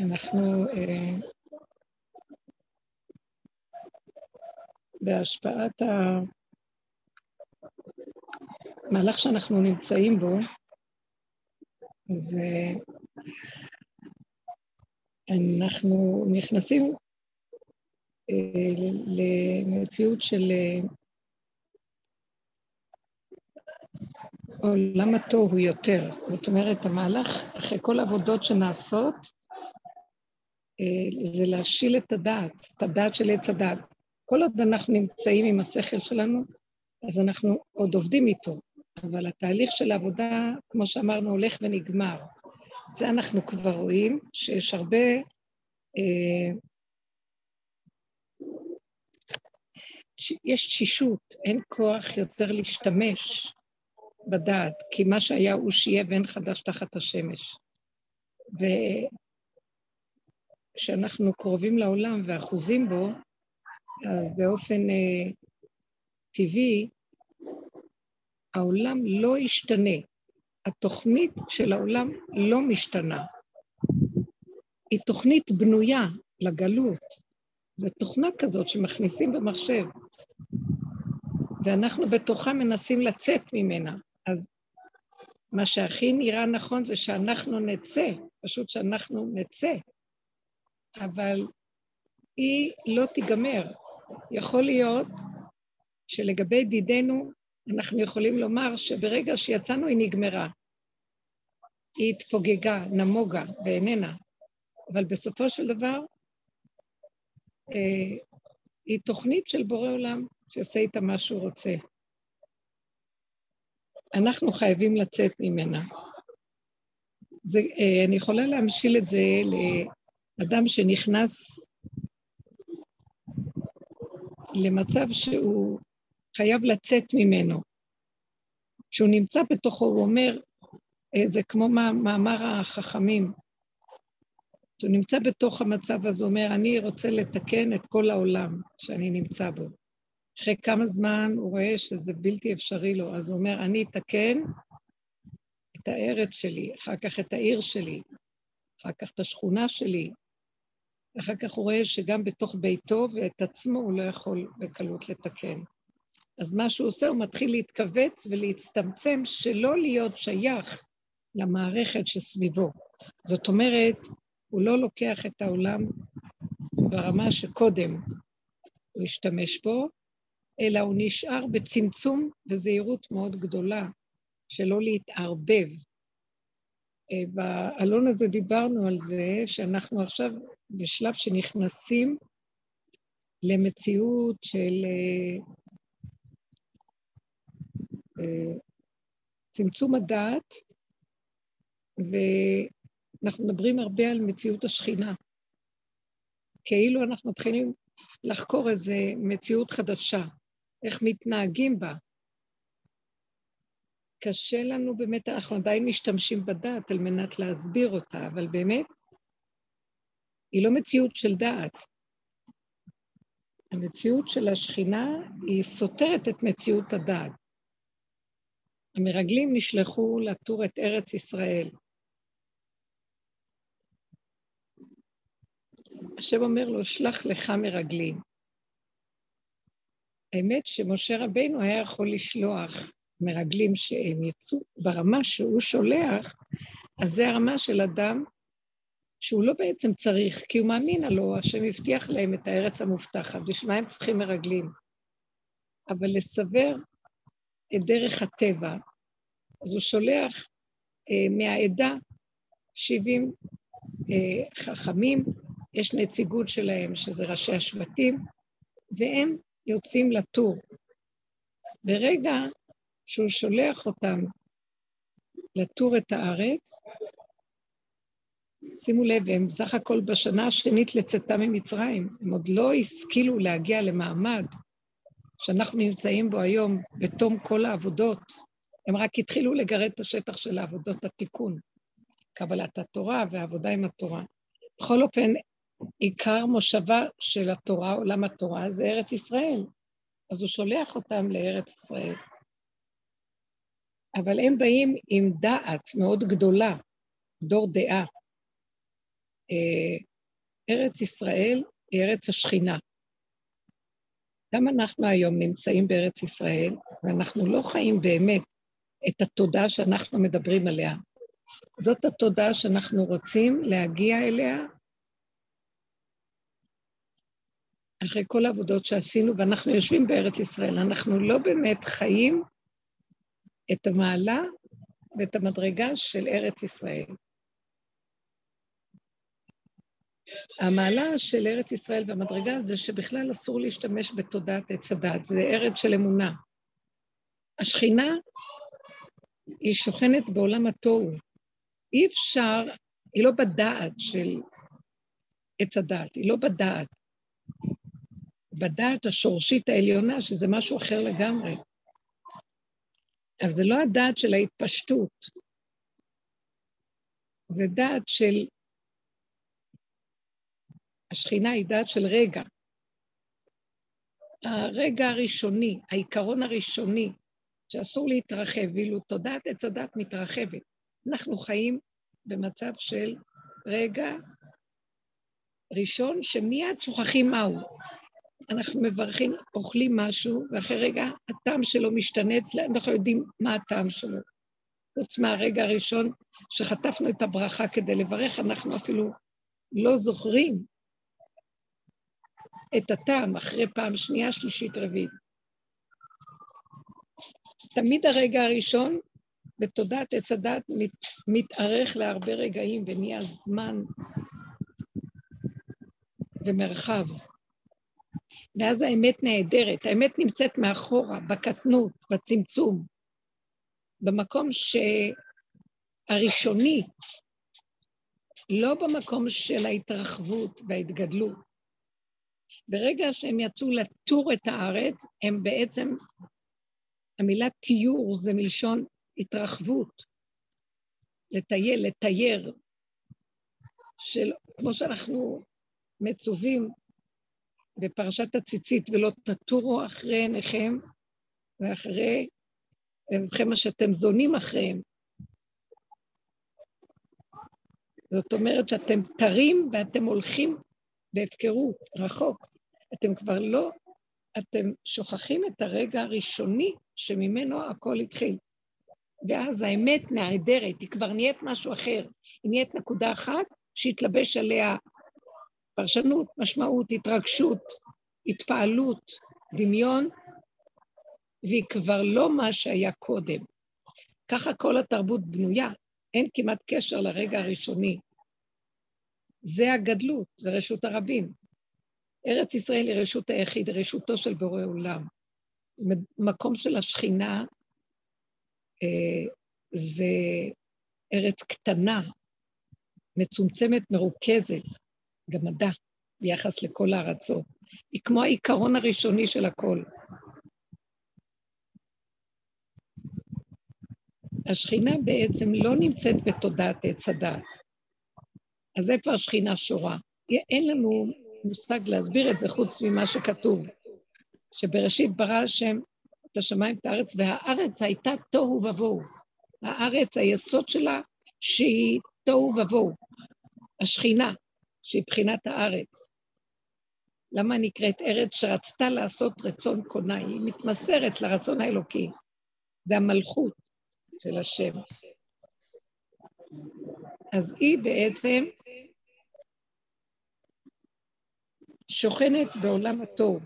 אנחנו אה, בהשפעת המהלך שאנחנו נמצאים בו, אז אה, אנחנו נכנסים אה, למציאות של אה, עולם התוהו יותר. זאת אומרת, המהלך, אחרי כל העבודות שנעשות, זה להשיל את הדעת, את הדעת של עץ הדעת. כל עוד אנחנו נמצאים עם השכל שלנו, אז אנחנו עוד עובדים איתו, אבל התהליך של העבודה, כמו שאמרנו, הולך ונגמר. זה אנחנו כבר רואים, שיש הרבה... אה, יש תשישות, אין כוח יותר להשתמש בדעת, כי מה שהיה הוא שיהיה ואין חדש תחת השמש. וכשאנחנו קרובים לעולם ואחוזים בו, אז באופן אה, טבעי, העולם לא ישתנה. התוכנית של העולם לא משתנה. היא תוכנית בנויה לגלות. זו תוכנה כזאת שמכניסים במחשב, ואנחנו בתוכה מנסים לצאת ממנה. אז מה שהכי נראה נכון זה שאנחנו נצא, פשוט שאנחנו נצא, אבל היא לא תיגמר. יכול להיות שלגבי דידנו, אנחנו יכולים לומר שברגע שיצאנו היא נגמרה. היא התפוגגה, נמוגה, ואיננה. אבל בסופו של דבר, אה, היא תוכנית של בורא עולם שעושה איתה מה שהוא רוצה. אנחנו חייבים לצאת ממנה. זה, אה, אני יכולה להמשיל את זה לאדם שנכנס למצב שהוא חייב לצאת ממנו. כשהוא נמצא בתוכו, הוא אומר, אה, זה כמו מאמר החכמים, כשהוא נמצא בתוך המצב הזה, הוא אומר, אני רוצה לתקן את כל העולם שאני נמצא בו. אחרי כמה זמן הוא רואה שזה בלתי אפשרי לו, אז הוא אומר, אני אתקן את הארץ שלי, אחר כך את העיר שלי, אחר כך את השכונה שלי, אחר כך הוא רואה שגם בתוך ביתו ואת עצמו הוא לא יכול בקלות לתקן. אז מה שהוא עושה, הוא מתחיל להתכווץ ולהצטמצם, שלא להיות שייך למערכת שסביבו. זאת אומרת, הוא לא לוקח את העולם ברמה שקודם הוא השתמש בו, אלא הוא נשאר בצמצום וזהירות מאוד גדולה, שלא להתערבב. אה, בעלון הזה דיברנו על זה שאנחנו עכשיו בשלב שנכנסים למציאות של אה, אה, צמצום הדעת, ואנחנו מדברים הרבה על מציאות השכינה. כאילו אנחנו מתחילים לחקור איזו מציאות חדשה. איך מתנהגים בה. קשה לנו באמת, אנחנו עדיין משתמשים בדעת על מנת להסביר אותה, אבל באמת, היא לא מציאות של דעת. המציאות של השכינה היא סותרת את מציאות הדעת. המרגלים נשלחו לתור את ארץ ישראל. השם אומר לו, שלח לך מרגלים. האמת שמשה רבינו היה יכול לשלוח מרגלים שהם יצאו ברמה שהוא שולח, אז זה הרמה של אדם שהוא לא בעצם צריך, כי הוא מאמין הלא, השם הבטיח להם את הארץ המובטחת, בשביל מה הם צריכים מרגלים? אבל לסבר את דרך הטבע, אז הוא שולח אה, מהעדה 70 אה, חכמים, יש נציגות שלהם, שזה ראשי השבטים, והם יוצאים לטור. ברגע שהוא שולח אותם לטור את הארץ, שימו לב, הם בסך הכל בשנה השנית לצאתם ממצרים, הם עוד לא השכילו להגיע למעמד שאנחנו נמצאים בו היום בתום כל העבודות, הם רק התחילו לגרד את השטח של העבודות התיקון, קבלת התורה והעבודה עם התורה. בכל אופן, עיקר מושבה של התורה, עולם התורה, זה ארץ ישראל. אז הוא שולח אותם לארץ ישראל. אבל הם באים עם דעת מאוד גדולה, דור דעה. אה, ארץ ישראל היא ארץ השכינה. גם אנחנו היום נמצאים בארץ ישראל, ואנחנו לא חיים באמת את התודעה שאנחנו מדברים עליה. זאת התודעה שאנחנו רוצים להגיע אליה אחרי כל העבודות שעשינו, ואנחנו יושבים בארץ ישראל. אנחנו לא באמת חיים את המעלה ואת המדרגה של ארץ ישראל. המעלה של ארץ ישראל והמדרגה זה שבכלל אסור להשתמש בתודעת עץ הדת, זה ארץ של אמונה. השכינה היא שוכנת בעולם התוהו. אי אפשר, היא לא בדעת של עץ הדת, היא לא בדעת. בדעת השורשית העליונה, שזה משהו אחר לגמרי. אבל זה לא הדעת של ההתפשטות, זה דעת של... השכינה היא דעת של רגע. הרגע הראשוני, העיקרון הראשוני, שאסור להתרחב, ואילו תודעת עץ הדת מתרחבת. אנחנו חיים במצב של רגע ראשון שמיד שוכחים מהו. אנחנו מברכים, אוכלים משהו, ואחרי רגע הטעם שלו משתנה אצלנו, אנחנו יודעים מה הטעם שלו. חוץ מהרגע הראשון שחטפנו את הברכה כדי לברך, אנחנו אפילו לא זוכרים את הטעם אחרי פעם שנייה, שלישית, רביעית. תמיד הרגע הראשון בתודעת עץ הדת מת, מתארך להרבה רגעים ונהיה זמן ומרחב. ואז האמת נהדרת, האמת נמצאת מאחורה, בקטנות, בצמצום, במקום שהראשוני, לא במקום של ההתרחבות וההתגדלות. ברגע שהם יצאו לטור את הארץ, הם בעצם, המילה תיור זה מלשון התרחבות, לטייל, לתייר, של, כמו שאנחנו מצווים בפרשת הציצית, ולא תטורו אחרי עיניכם ואחרי עיניכם מה שאתם זונים אחריהם. זאת אומרת שאתם תרים ואתם הולכים בהפקרות, רחוק. אתם כבר לא, אתם שוכחים את הרגע הראשוני שממנו הכל התחיל. ואז האמת נהדרת, היא כבר נהיית משהו אחר. היא נהיית נקודה אחת שהתלבש עליה פרשנות, משמעות, התרגשות, התפעלות, דמיון, והיא כבר לא מה שהיה קודם. ככה כל התרבות בנויה, אין כמעט קשר לרגע הראשוני. זה הגדלות, זה רשות הרבים. ארץ ישראל היא רשות היחיד, רשותו של בורא עולם. מקום של השכינה אה, זה ארץ קטנה, מצומצמת, מרוכזת, גמדה, ביחס לכל הארצות. היא כמו העיקרון הראשוני של הכל. השכינה בעצם לא נמצאת בתודעת עץ הדעת. אז איפה השכינה שורה? אין לנו מושג להסביר את זה חוץ ממה שכתוב, שבראשית ברא השם את השמיים ואת הארץ, והארץ הייתה תוהו ובוהו. הארץ, היסוד שלה, שהיא תוהו ובוהו. השכינה, שהיא בחינת הארץ. למה נקראת ארץ שרצתה לעשות רצון קונה? היא מתמסרת לרצון האלוקי. זה המלכות של השם. אז היא בעצם שוכנת בעולם הטוב.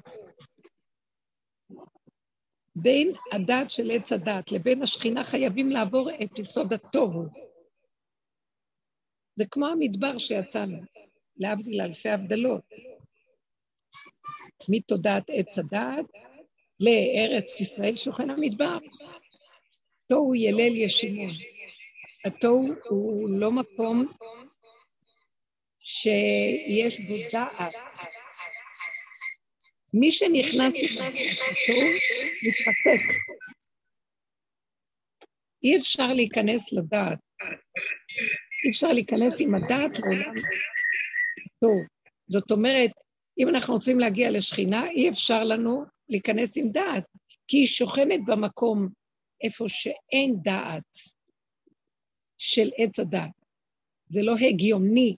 בין הדת של עץ הדת לבין השכינה חייבים לעבור את יסוד התוהו. זה כמו המדבר שיצאנו, להבדיל אלפי הבדלות. מתודעת עץ הדת לארץ ישראל שוכן המדבר. תוהו ילל ישימון. התוהו הוא לא מקום שיש בו דעת. מי שנכנס לתוהו מתפסק. אי אפשר להיכנס לדעת. אי אפשר להיכנס עם הדעת לעולם טוב. זאת אומרת, אם אנחנו רוצים להגיע לשכינה, אי אפשר לנו להיכנס עם דעת, כי היא שוכנת במקום איפה שאין דעת של עץ הדעת. זה לא הגיוני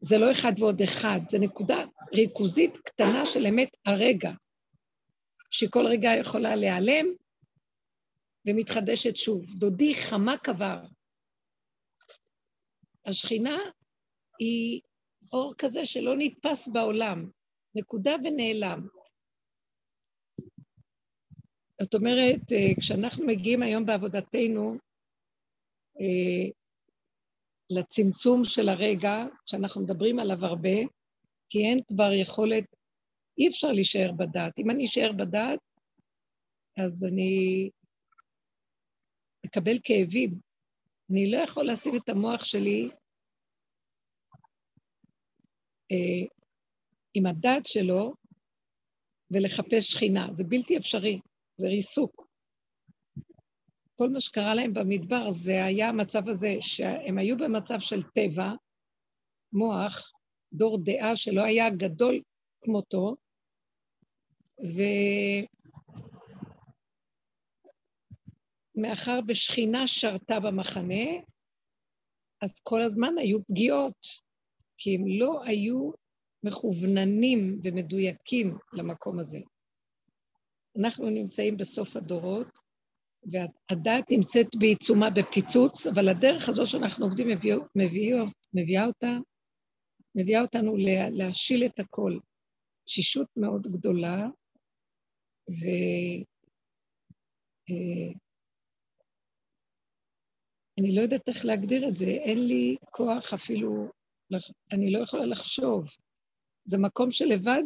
זה לא אחד ועוד אחד, זה נקודה ריכוזית קטנה של אמת הרגע, שכל רגע יכולה להיעלם ומתחדשת שוב. דודי חמה קבר. השכינה היא אור כזה שלא נתפס בעולם, נקודה ונעלם. זאת אומרת, אה, כשאנחנו מגיעים היום בעבודתנו אה, לצמצום של הרגע, שאנחנו מדברים עליו הרבה, כי אין כבר יכולת, אי אפשר להישאר בדעת. אם אני אשאר בדעת, אז אני אקבל כאבים. אני לא יכול לשים את המוח שלי אה, עם הדעת שלו ולחפש שכינה. זה בלתי אפשרי, זה ריסוק. כל מה שקרה להם במדבר זה היה המצב הזה, שהם היו במצב של טבע, מוח, דור דעה שלא היה גדול כמותו, ומאחר ושכינה שרתה במחנה, אז כל הזמן היו פגיעות, כי הם לא היו מכווננים ומדויקים למקום הזה. אנחנו נמצאים בסוף הדורות, והדעת נמצאת בעיצומה בפיצוץ, אבל הדרך הזו שאנחנו עובדים מביאה, מביאה, מביאה אותה, מביאה אותנו להשיל את הכל. תשישות מאוד גדולה, ו... אה, אני לא יודעת איך להגדיר את זה, אין לי כוח אפילו, אני לא יכולה לחשוב. זה מקום שלבד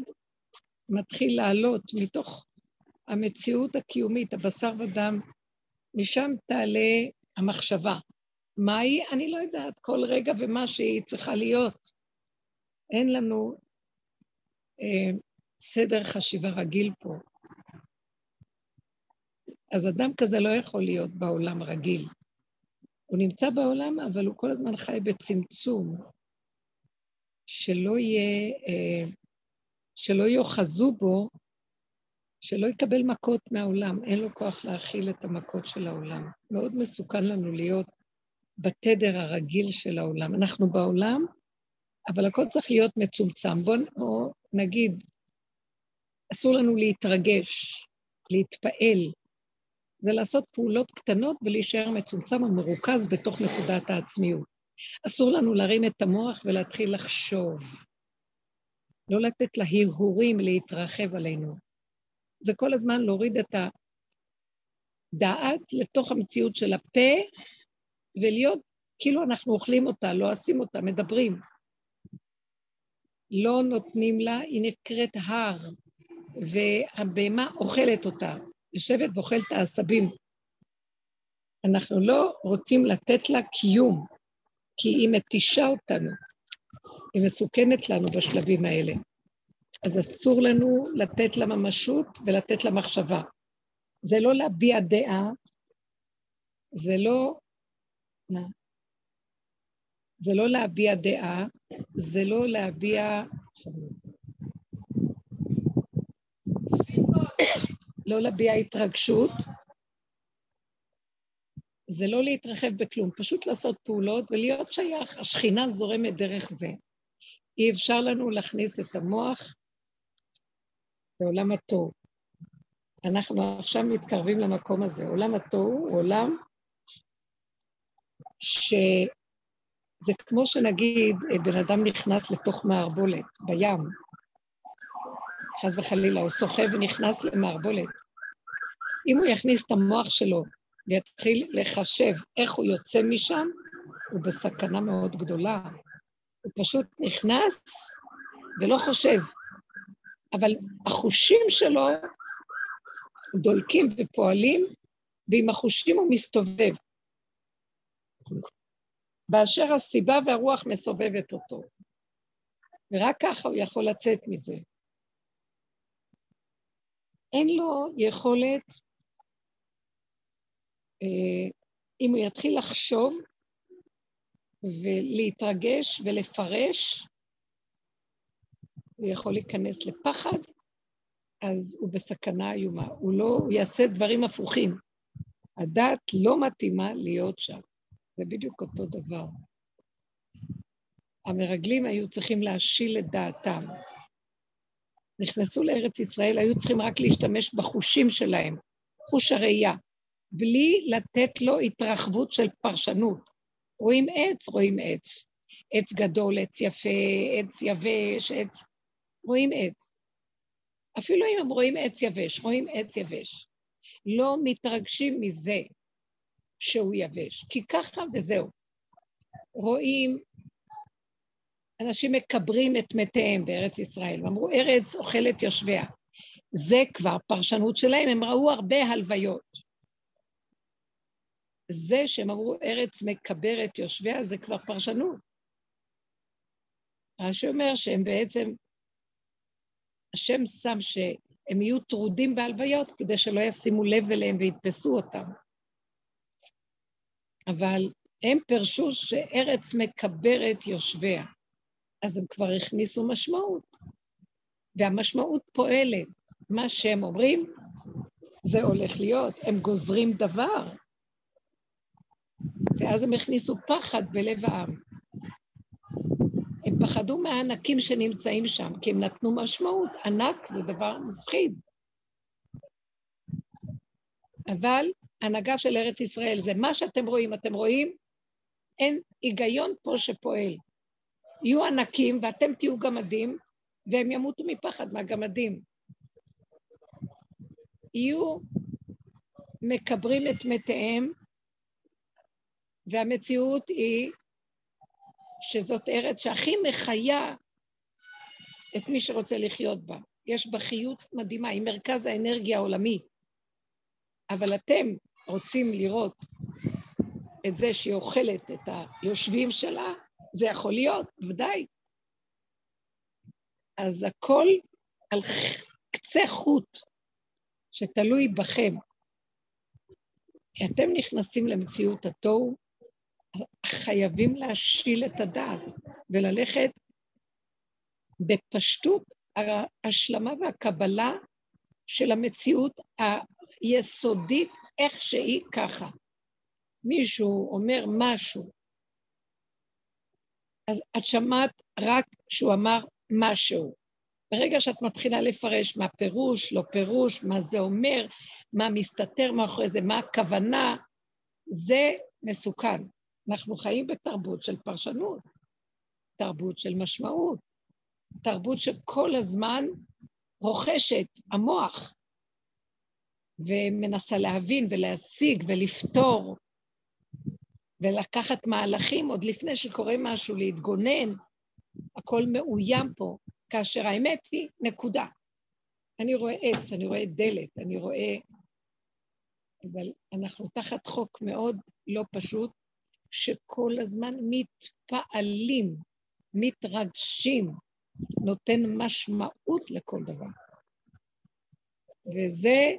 מתחיל לעלות מתוך המציאות הקיומית, הבשר ודם, משם תעלה המחשבה. מה היא? אני לא יודעת, כל רגע ומה שהיא צריכה להיות. אין לנו אה, סדר חשיבה רגיל פה. אז אדם כזה לא יכול להיות בעולם רגיל. הוא נמצא בעולם, אבל הוא כל הזמן חי בצמצום, שלא יהיה, אה, שלא יאחזו בו שלא יקבל מכות מהעולם, אין לו כוח להכיל את המכות של העולם. מאוד מסוכן לנו להיות בתדר הרגיל של העולם. אנחנו בעולם, אבל הכל צריך להיות מצומצם. בואו נגיד, אסור לנו להתרגש, להתפעל. זה לעשות פעולות קטנות ולהישאר מצומצם ומרוכז בתוך נקודת העצמיות. אסור לנו להרים את המוח ולהתחיל לחשוב. לא לתת להרהורים להתרחב עלינו. זה כל הזמן להוריד את הדעת לתוך המציאות של הפה, ולהיות כאילו אנחנו אוכלים אותה, לועסים אותה, מדברים. לא נותנים לה, היא נקראת הר, והבהמה אוכלת אותה, יושבת ואוכלת העשבים. אנחנו לא רוצים לתת לה קיום, כי היא מתישה אותנו, היא מסוכנת לנו בשלבים האלה. אז אסור לנו לתת לה ממשות ולתת לה מחשבה. זה לא להביע דעה, זה לא... זה לא להביע דעה, זה לא להביע... לא להביע התרגשות, זה לא להתרחב בכלום, פשוט לעשות פעולות ולהיות שייך. השכינה זורמת דרך זה. אי אפשר לנו להכניס את המוח בעולם התוהו. אנחנו עכשיו מתקרבים למקום הזה. עולם התוהו הוא עולם שזה כמו שנגיד בן אדם נכנס לתוך מערבולת בים, חס וחלילה, הוא סוחב ונכנס למערבולת. אם הוא יכניס את המוח שלו ויתחיל לחשב איך הוא יוצא משם, הוא בסכנה מאוד גדולה. הוא פשוט נכנס ולא חושב. אבל החושים שלו דולקים ופועלים, ועם החושים הוא מסתובב. באשר הסיבה והרוח מסובבת אותו. ורק ככה הוא יכול לצאת מזה. אין לו יכולת, אם הוא יתחיל לחשוב ולהתרגש ולפרש, הוא יכול להיכנס לפחד, אז הוא בסכנה איומה. הוא לא, הוא יעשה דברים הפוכים. הדת לא מתאימה להיות שם. זה בדיוק אותו דבר. המרגלים היו צריכים להשיל את דעתם. נכנסו לארץ ישראל, היו צריכים רק להשתמש בחושים שלהם, חוש הראייה, בלי לתת לו התרחבות של פרשנות. רואים עץ, רואים עץ. עץ גדול, עץ יפה, עץ יבש, עץ... רואים עץ. אפילו אם הם רואים עץ יבש, רואים עץ יבש. לא מתרגשים מזה שהוא יבש, כי ככה וזהו. רואים, אנשים מקברים את מתיהם בארץ ישראל, ואמרו, ארץ אוכלת יושביה. זה כבר פרשנות שלהם, הם ראו הרבה הלוויות. זה שהם אמרו ארץ מקברת יושביה, זה כבר פרשנות. מה שאומר שהם בעצם, השם שם שהם יהיו טרודים בהלוויות כדי שלא ישימו לב אליהם ויתפסו אותם. אבל הם פירשו שארץ מקברת יושביה. אז הם כבר הכניסו משמעות, והמשמעות פועלת. מה שהם אומרים, זה הולך להיות, הם גוזרים דבר. ואז הם הכניסו פחד בלב העם. הם פחדו מהענקים שנמצאים שם, כי הם נתנו משמעות. ענק זה דבר מפחיד. אבל הנהגה של ארץ ישראל זה מה שאתם רואים, אתם רואים? אין היגיון פה שפועל. יהיו ענקים ואתם תהיו גמדים, והם ימותו מפחד מהגמדים. יהיו מקברים את מתיהם, והמציאות היא שזאת ארץ שהכי מחיה את מי שרוצה לחיות בה. יש בה חיות מדהימה, היא מרכז האנרגיה העולמי. אבל אתם רוצים לראות את זה שהיא אוכלת את היושבים שלה, זה יכול להיות, ודאי. אז הכל על קצה חוט שתלוי בכם. אתם נכנסים למציאות התוהו, חייבים להשיל את הדעת וללכת בפשטות ההשלמה והקבלה של המציאות היסודית איך שהיא ככה. מישהו אומר משהו, אז את שמעת רק שהוא אמר משהו. ברגע שאת מתחילה לפרש מה פירוש, לא פירוש, מה זה אומר, מה מסתתר מאחורי זה, מה הכוונה, זה מסוכן. אנחנו חיים בתרבות של פרשנות, תרבות של משמעות, תרבות שכל הזמן רוכשת, המוח, ומנסה להבין ולהשיג ולפתור ולקחת מהלכים עוד לפני שקורה משהו, להתגונן, הכל מאוים פה, כאשר האמת היא נקודה. אני רואה עץ, אני רואה דלת, אני רואה... אבל אנחנו תחת חוק מאוד לא פשוט, שכל הזמן מתפעלים, מתרגשים, נותן משמעות לכל דבר. וזה,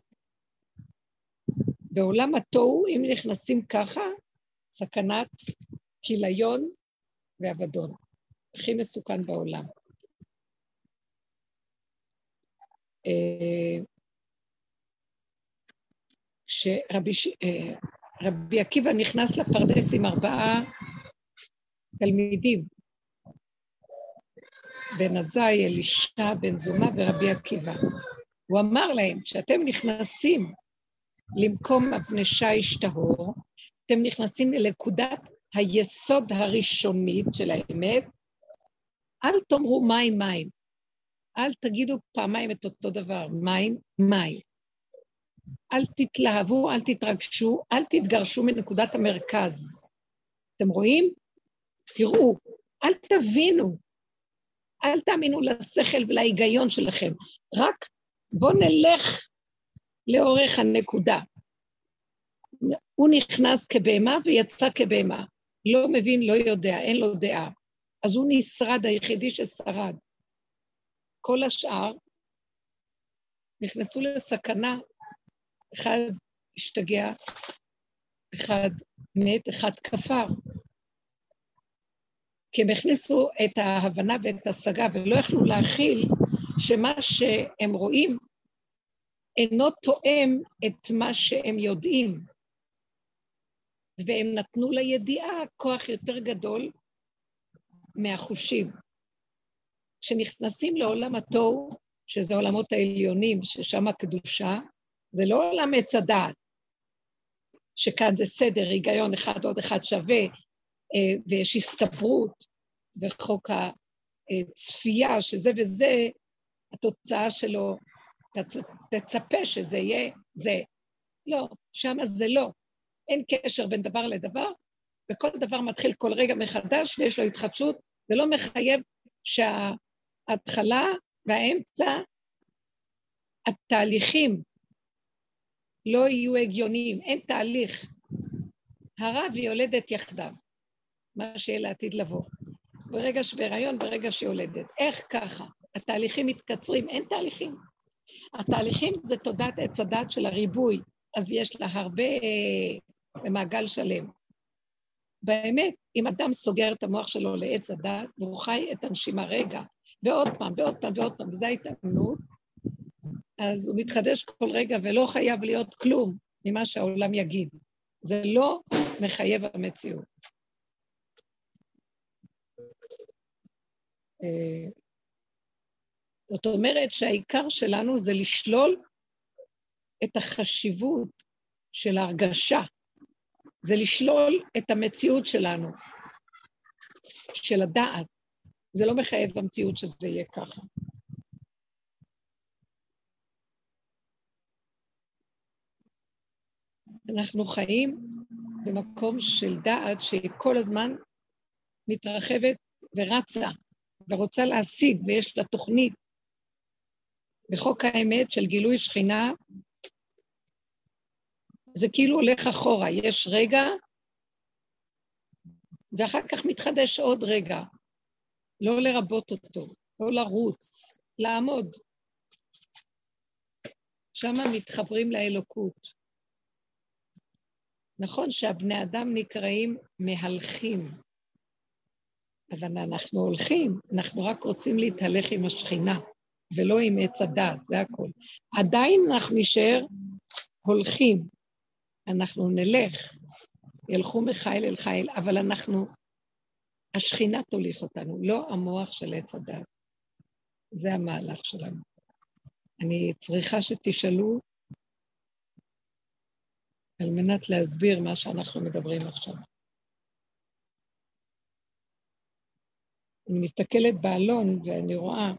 בעולם התוהו, אם נכנסים ככה, סכנת כיליון ואבדון. הכי מסוכן בעולם. אה, כשרבי אה, רבי עקיבא נכנס לפרדס עם ארבעה תלמידים, בן עזאי, אלישע, בן זומא ורבי עקיבא. הוא אמר להם, כשאתם נכנסים למקום אבני שיש טהור, אתם נכנסים לנקודת היסוד הראשונית של האמת, אל תאמרו מים מים. אל תגידו פעמיים את אותו דבר, מים, מים. אל תתלהבו, אל תתרגשו, אל תתגרשו מנקודת המרכז. אתם רואים? תראו, אל תבינו, אל תאמינו לשכל ולהיגיון שלכם, רק בואו נלך לאורך הנקודה. הוא נכנס כבהמה ויצא כבהמה. לא מבין, לא יודע, אין לו דעה. אז הוא נשרד, היחידי ששרד. כל השאר נכנסו לסכנה אחד השתגע, אחד מת, אחד כפר. כי הם הכניסו את ההבנה ואת ההשגה ולא יכלו להכיל שמה שהם רואים אינו תואם את מה שהם יודעים. והם נתנו לידיעה כוח יותר גדול, מהחושים. כשנכנסים לעולם התוהו, שזה עולמות העליונים, ששם הקדושה, זה לא עולם עץ הדעת, שכאן זה סדר, היגיון, אחד עוד אחד שווה, אה, ויש הסתברות, וחוק הצפייה, שזה וזה, התוצאה שלו, תצפה שזה יהיה זה. לא, שם זה לא. אין קשר בין דבר לדבר, וכל דבר מתחיל כל רגע מחדש, ויש לו התחדשות, ולא מחייב שההתחלה והאמצע, התהליכים לא יהיו הגיוניים, אין תהליך. הרע ויולדת יחדיו, מה שיהיה לעתיד לבוא. ברגע שבהיריון, ברגע שהיא יולדת. איך ככה? התהליכים מתקצרים, אין תהליכים. התהליכים זה תודעת עץ הדת של הריבוי, אז יש לה הרבה במעגל שלם. באמת, אם אדם סוגר את המוח שלו לעץ הדת, והוא חי את הנשימה רגע, ועוד פעם, ועוד פעם, ועוד פעם, וזו ההתאמנות, אז הוא מתחדש כל רגע ולא חייב להיות כלום ממה שהעולם יגיד. זה לא מחייב המציאות. אה, זאת אומרת שהעיקר שלנו זה לשלול את החשיבות של ההרגשה, זה לשלול את המציאות שלנו, של הדעת. זה לא מחייב במציאות שזה יהיה ככה. אנחנו חיים במקום של דעת שהיא כל הזמן מתרחבת ורצה ורוצה להשיג, ויש לה תוכנית. בחוק האמת של גילוי שכינה, זה כאילו הולך אחורה, יש רגע, ואחר כך מתחדש עוד רגע. לא לרבות אותו, לא לרוץ, לעמוד. שם מתחברים לאלוקות. נכון שהבני אדם נקראים מהלכים, אבל אנחנו הולכים, אנחנו רק רוצים להתהלך עם השכינה, ולא עם עץ הדעת, זה הכול. עדיין אנחנו נשאר הולכים, אנחנו נלך, ילכו מחיל אל חיל, אבל אנחנו, השכינה תוליך אותנו, לא המוח של עץ הדעת. זה המהלך שלנו. אני צריכה שתשאלו על מנת להסביר מה שאנחנו מדברים עכשיו. אני מסתכלת באלון ואני רואה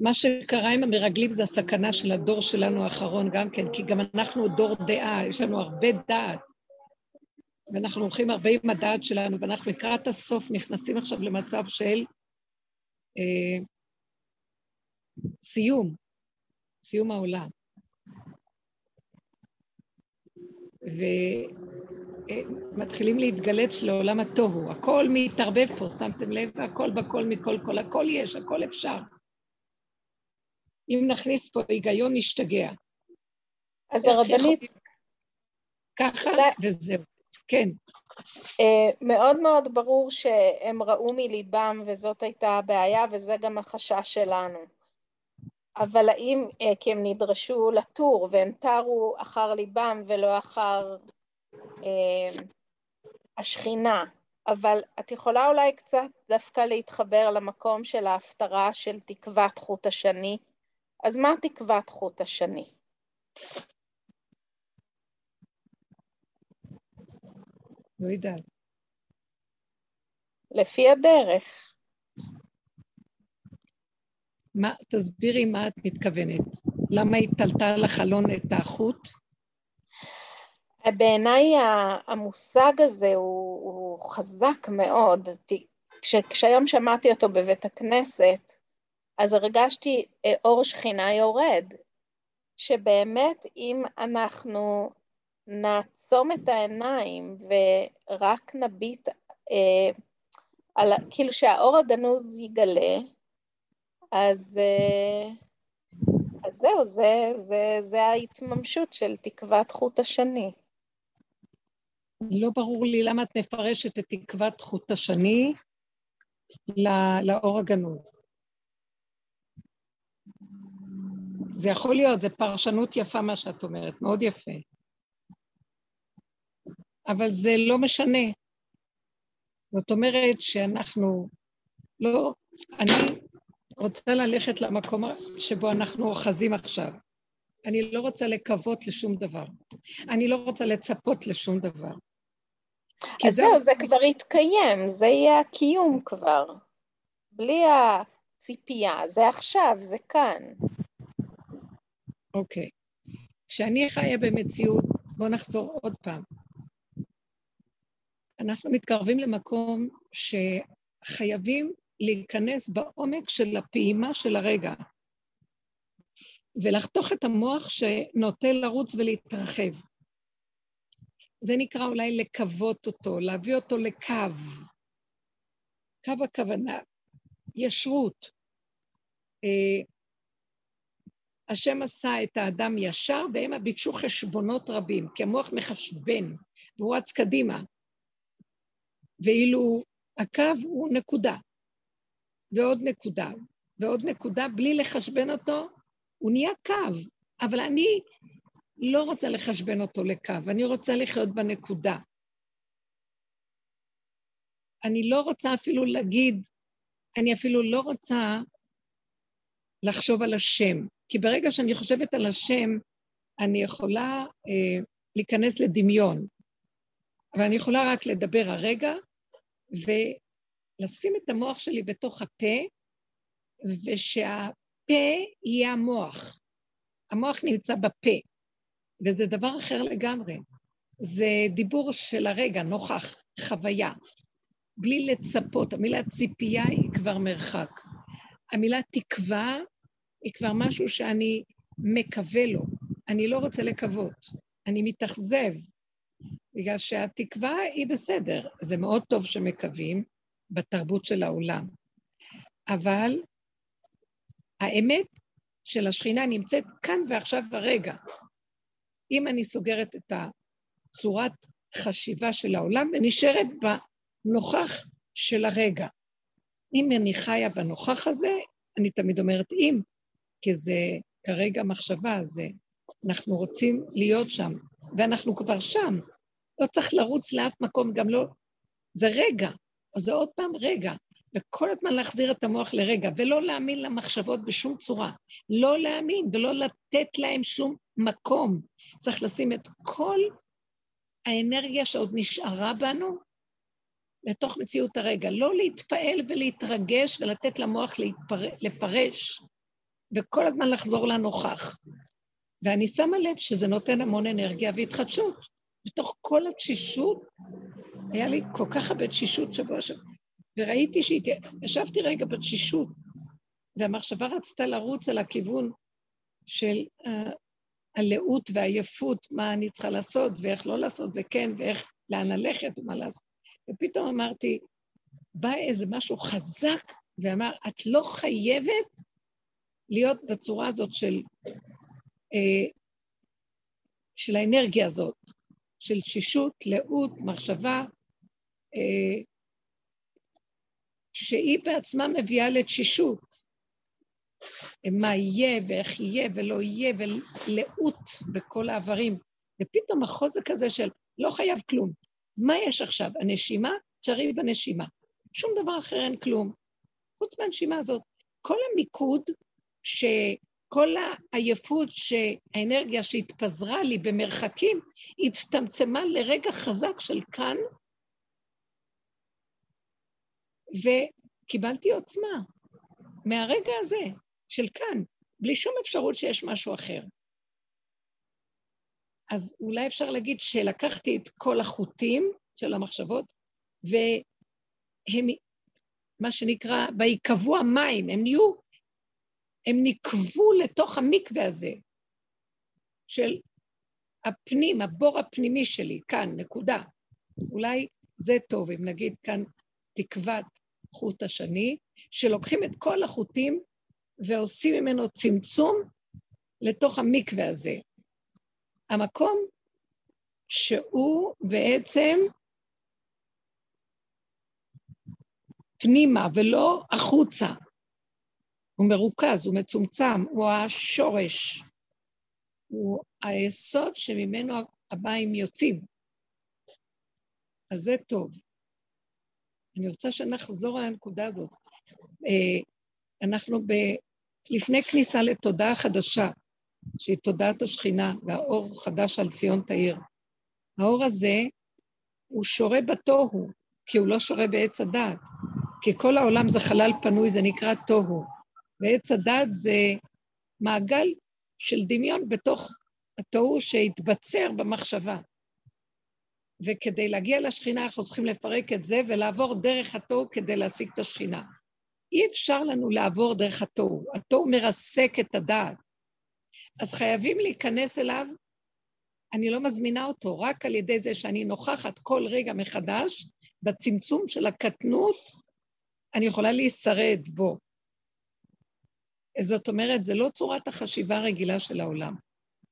מה שקרה עם המרגלים זה הסכנה של הדור שלנו האחרון גם כן, כי גם אנחנו דור דעה, יש לנו הרבה דעת, ואנחנו הולכים הרבה עם הדעת שלנו, ואנחנו לקראת הסוף נכנסים עכשיו למצב של אה, סיום, סיום העולם. ומתחילים להתגלץ לעולם התוהו, הכל מתערבב פה, שמתם לב? הכל בכל מכל כל, הכל יש, הכל אפשר. אם נכניס פה היגיון, נשתגע. אז הרבנית... ככה וזהו, כן. Uh, מאוד מאוד ברור שהם ראו מליבם וזאת הייתה הבעיה וזה גם החשש שלנו. אבל האם, uh, כי הם נדרשו לטור והם תרו אחר ליבם ולא אחר uh, השכינה, אבל את יכולה אולי קצת דווקא להתחבר למקום של ההפטרה של תקוות חוט השני אז מה תקוות חוט השני? לא יודעת. לפי הדרך. מה, תסבירי מה את מתכוונת. למה התעלתה לחלון את החוט? בעיניי המושג הזה הוא, הוא חזק מאוד. כש, כשהיום שמעתי אותו בבית הכנסת, אז הרגשתי אה, אור שכינה יורד, שבאמת אם אנחנו נעצום את העיניים ורק נביט, אה, על, כאילו שהאור הגנוז יגלה, אז, אה, אז זהו, זה, זה, זה ההתממשות של תקוות חוט השני. לא ברור לי למה את מפרשת את תקוות חוט השני לאור הגנוז. זה יכול להיות, זו פרשנות יפה מה שאת אומרת, מאוד יפה. אבל זה לא משנה. זאת אומרת שאנחנו לא, אני רוצה ללכת למקום שבו אנחנו אוחזים עכשיו. אני לא רוצה לקוות לשום דבר. אני לא רוצה לצפות לשום דבר. אז זהו, זה כבר יתקיים, זה יהיה הקיום כבר. בלי הציפייה, זה עכשיו, זה כאן. אוקיי. כשאני חיה במציאות, בואו נחזור עוד פעם. אנחנו מתקרבים למקום שחייבים להיכנס בעומק של הפעימה של הרגע, ולחתוך את המוח שנוטה לרוץ ולהתרחב. זה נקרא אולי לקוות אותו, להביא אותו לקו. קו הכוונה, ישרות. אה, השם עשה את האדם ישר, והם ביקשו חשבונות רבים, כי המוח מחשבן, והוא רץ קדימה. ואילו הקו הוא נקודה, ועוד נקודה, ועוד נקודה, בלי לחשבן אותו, הוא נהיה קו. אבל אני לא רוצה לחשבן אותו לקו, אני רוצה לחיות בנקודה. אני לא רוצה אפילו להגיד, אני אפילו לא רוצה לחשוב על השם, כי ברגע שאני חושבת על השם, אני יכולה אה, להיכנס לדמיון, אבל אני יכולה רק לדבר הרגע ולשים את המוח שלי בתוך הפה, ושהפה יהיה המוח. המוח נמצא בפה. וזה דבר אחר לגמרי. זה דיבור של הרגע, נוכח, חוויה, בלי לצפות. המילה ציפייה היא כבר מרחק. המילה תקווה היא כבר משהו שאני מקווה לו. אני לא רוצה לקוות, אני מתאכזב, בגלל שהתקווה היא בסדר. זה מאוד טוב שמקווים בתרבות של העולם. אבל האמת של השכינה נמצאת כאן ועכשיו ברגע. אם אני סוגרת את הצורת חשיבה של העולם ונשארת בנוכח של הרגע. אם אני חיה בנוכח הזה, אני תמיד אומרת אם, כי זה כרגע מחשבה, זה, אנחנו רוצים להיות שם, ואנחנו כבר שם. לא צריך לרוץ לאף מקום, גם לא... זה רגע, אז זה עוד פעם רגע. וכל הזמן להחזיר את המוח לרגע, ולא להאמין למחשבות בשום צורה. לא להאמין ולא לתת להם שום מקום. צריך לשים את כל האנרגיה שעוד נשארה בנו לתוך מציאות הרגע. לא להתפעל ולהתרגש ולתת למוח להתפר... לפרש, וכל הזמן לחזור לנוכח. ואני שמה לב שזה נותן המון אנרגיה והתחדשות. בתוך כל התשישות, היה לי כל כך הרבה תשישות שבוע שבוע. וראיתי שישבתי רגע בתשישות, והמחשבה רצתה לרוץ על הכיוון של uh, הלאות והעייפות, מה אני צריכה לעשות ואיך לא לעשות, וכן, ואיך, לאן ללכת ומה לעשות. ופתאום אמרתי, בא איזה משהו חזק ואמר, את לא חייבת להיות בצורה הזאת של, uh, של האנרגיה הזאת, של תשישות, לאות, מחשבה, שהיא בעצמה מביאה לתשישות. מה יהיה ואיך יהיה ולא יהיה, ולאות בכל האיברים. ופתאום החוזק הזה של לא חייב כלום. מה יש עכשיו? הנשימה? תשארי בנשימה. שום דבר אחר אין כלום. חוץ מהנשימה הזאת. כל המיקוד, שכל העייפות, שהאנרגיה שהתפזרה לי במרחקים, הצטמצמה לרגע חזק של כאן, וקיבלתי עוצמה מהרגע הזה, של כאן, בלי שום אפשרות שיש משהו אחר. אז אולי אפשר להגיד שלקחתי את כל החוטים של המחשבות, והם, מה שנקרא, ויקבעו המים, הם נהיו, הם נקבו לתוך המקווה הזה של הפנים, הבור הפנימי שלי, כאן, נקודה. אולי זה טוב, אם נגיד כאן תקוות חוט השני, שלוקחים את כל החוטים ועושים ממנו צמצום לתוך המקווה הזה. המקום שהוא בעצם פנימה ולא החוצה. הוא מרוכז, הוא מצומצם, הוא השורש, הוא היסוד שממנו הבאים יוצאים. אז זה טוב. אני רוצה שנחזור על הנקודה הזאת. אה, אנחנו ב... לפני כניסה לתודעה חדשה, שהיא תודעת השכינה, והאור חדש על ציון תאיר. האור הזה, הוא שורה בתוהו, כי הוא לא שורה בעץ הדעת. כי כל העולם זה חלל פנוי, זה נקרא תוהו. ועץ הדעת זה מעגל של דמיון בתוך התוהו שהתבצר במחשבה. וכדי להגיע לשכינה אנחנו צריכים לפרק את זה ולעבור דרך התוהו כדי להשיג את השכינה. אי אפשר לנו לעבור דרך התוהו, התוהו מרסק את הדעת. אז חייבים להיכנס אליו, אני לא מזמינה אותו, רק על ידי זה שאני נוכחת כל רגע מחדש, בצמצום של הקטנות, אני יכולה להישרד בו. זאת אומרת, זה לא צורת החשיבה הרגילה של העולם,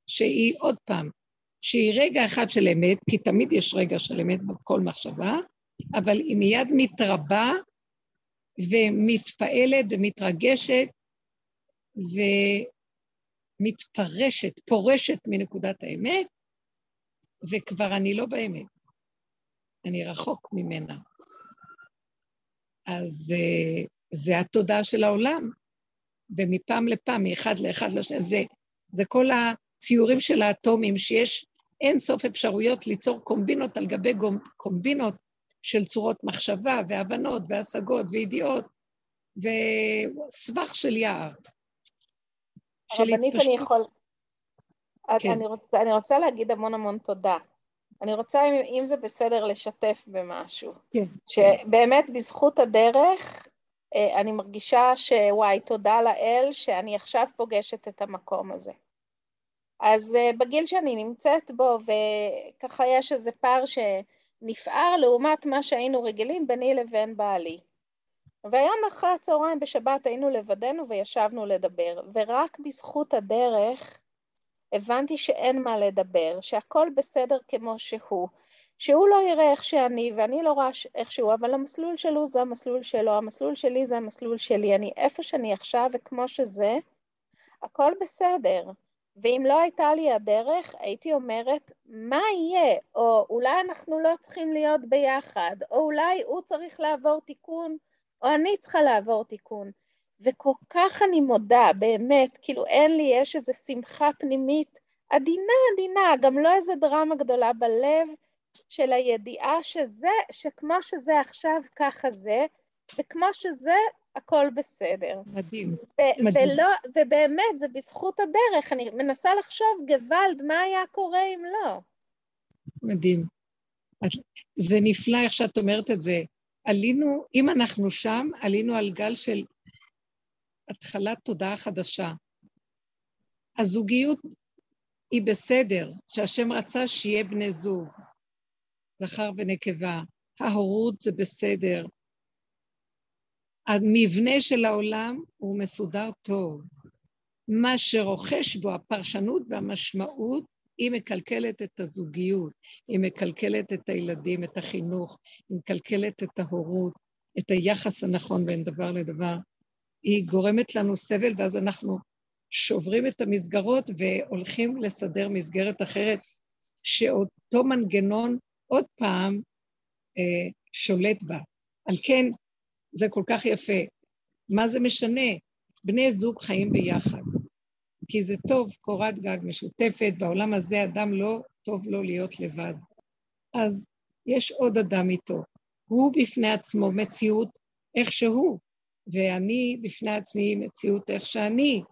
שהיא, עוד פעם, שהיא רגע אחד של אמת, כי תמיד יש רגע של אמת בכל מחשבה, אבל היא מיד מתרבה ומתפעלת ומתרגשת ומתפרשת, פורשת מנקודת האמת, וכבר אני לא באמת, אני רחוק ממנה. אז אה, זה התודעה של העולם, ומפעם לפעם, מאחד לאחד לשני, זה, זה כל הציורים של האטומים, שיש אין סוף אפשרויות ליצור קומבינות על גבי קומבינות של צורות מחשבה והבנות והשגות וידיעות וסבך של יער. הרבנית, אני יכול... כן. אני, רוצה, אני רוצה להגיד המון המון תודה. אני רוצה, אם, אם זה בסדר, לשתף במשהו. כן. שבאמת בזכות הדרך, אה, אני מרגישה שוואי, תודה לאל שאני עכשיו פוגשת את המקום הזה. אז uh, בגיל שאני נמצאת בו, וככה יש איזה פער שנפער לעומת מה שהיינו רגילים ביני לבין בעלי. והיום אחרי הצהריים בשבת היינו לבדנו וישבנו לדבר, ורק בזכות הדרך הבנתי שאין מה לדבר, שהכל בסדר כמו שהוא, שהוא לא יראה איך שאני ואני לא רואה איך שהוא, אבל המסלול שלו זה המסלול שלו, המסלול שלי זה המסלול שלי, אני איפה שאני עכשיו וכמו שזה, הכל בסדר. ואם לא הייתה לי הדרך, הייתי אומרת, מה יהיה? או אולי אנחנו לא צריכים להיות ביחד, או אולי הוא צריך לעבור תיקון, או אני צריכה לעבור תיקון. וכל כך אני מודה, באמת, כאילו אין לי, יש איזו שמחה פנימית עדינה עדינה, גם לא איזו דרמה גדולה בלב של הידיעה שזה, שכמו שזה עכשיו ככה זה, וכמו שזה הכל בסדר. מדהים. ו- מדהים. ולא, ובאמת, זה בזכות הדרך. אני מנסה לחשוב, גוואלד, מה היה קורה אם לא? מדהים. זה נפלא איך שאת אומרת את זה. עלינו, אם אנחנו שם, עלינו על גל של התחלת תודעה חדשה. הזוגיות היא בסדר, שהשם רצה שיהיה בני זוג, זכר ונקבה. ההורות זה בסדר, המבנה של העולם הוא מסודר טוב. מה שרוכש בו הפרשנות והמשמעות, היא מקלקלת את הזוגיות, היא מקלקלת את הילדים, את החינוך, היא מקלקלת את ההורות, את היחס הנכון בין דבר לדבר. היא גורמת לנו סבל, ואז אנחנו שוברים את המסגרות והולכים לסדר מסגרת אחרת, שאותו מנגנון עוד פעם אה, שולט בה. על כן, זה כל כך יפה. מה זה משנה? בני זוג חיים ביחד. כי זה טוב, קורת גג משותפת, בעולם הזה אדם לא טוב לו להיות לבד. אז יש עוד אדם איתו. הוא בפני עצמו מציאות איך שהוא, ואני בפני עצמי מציאות איך שאני.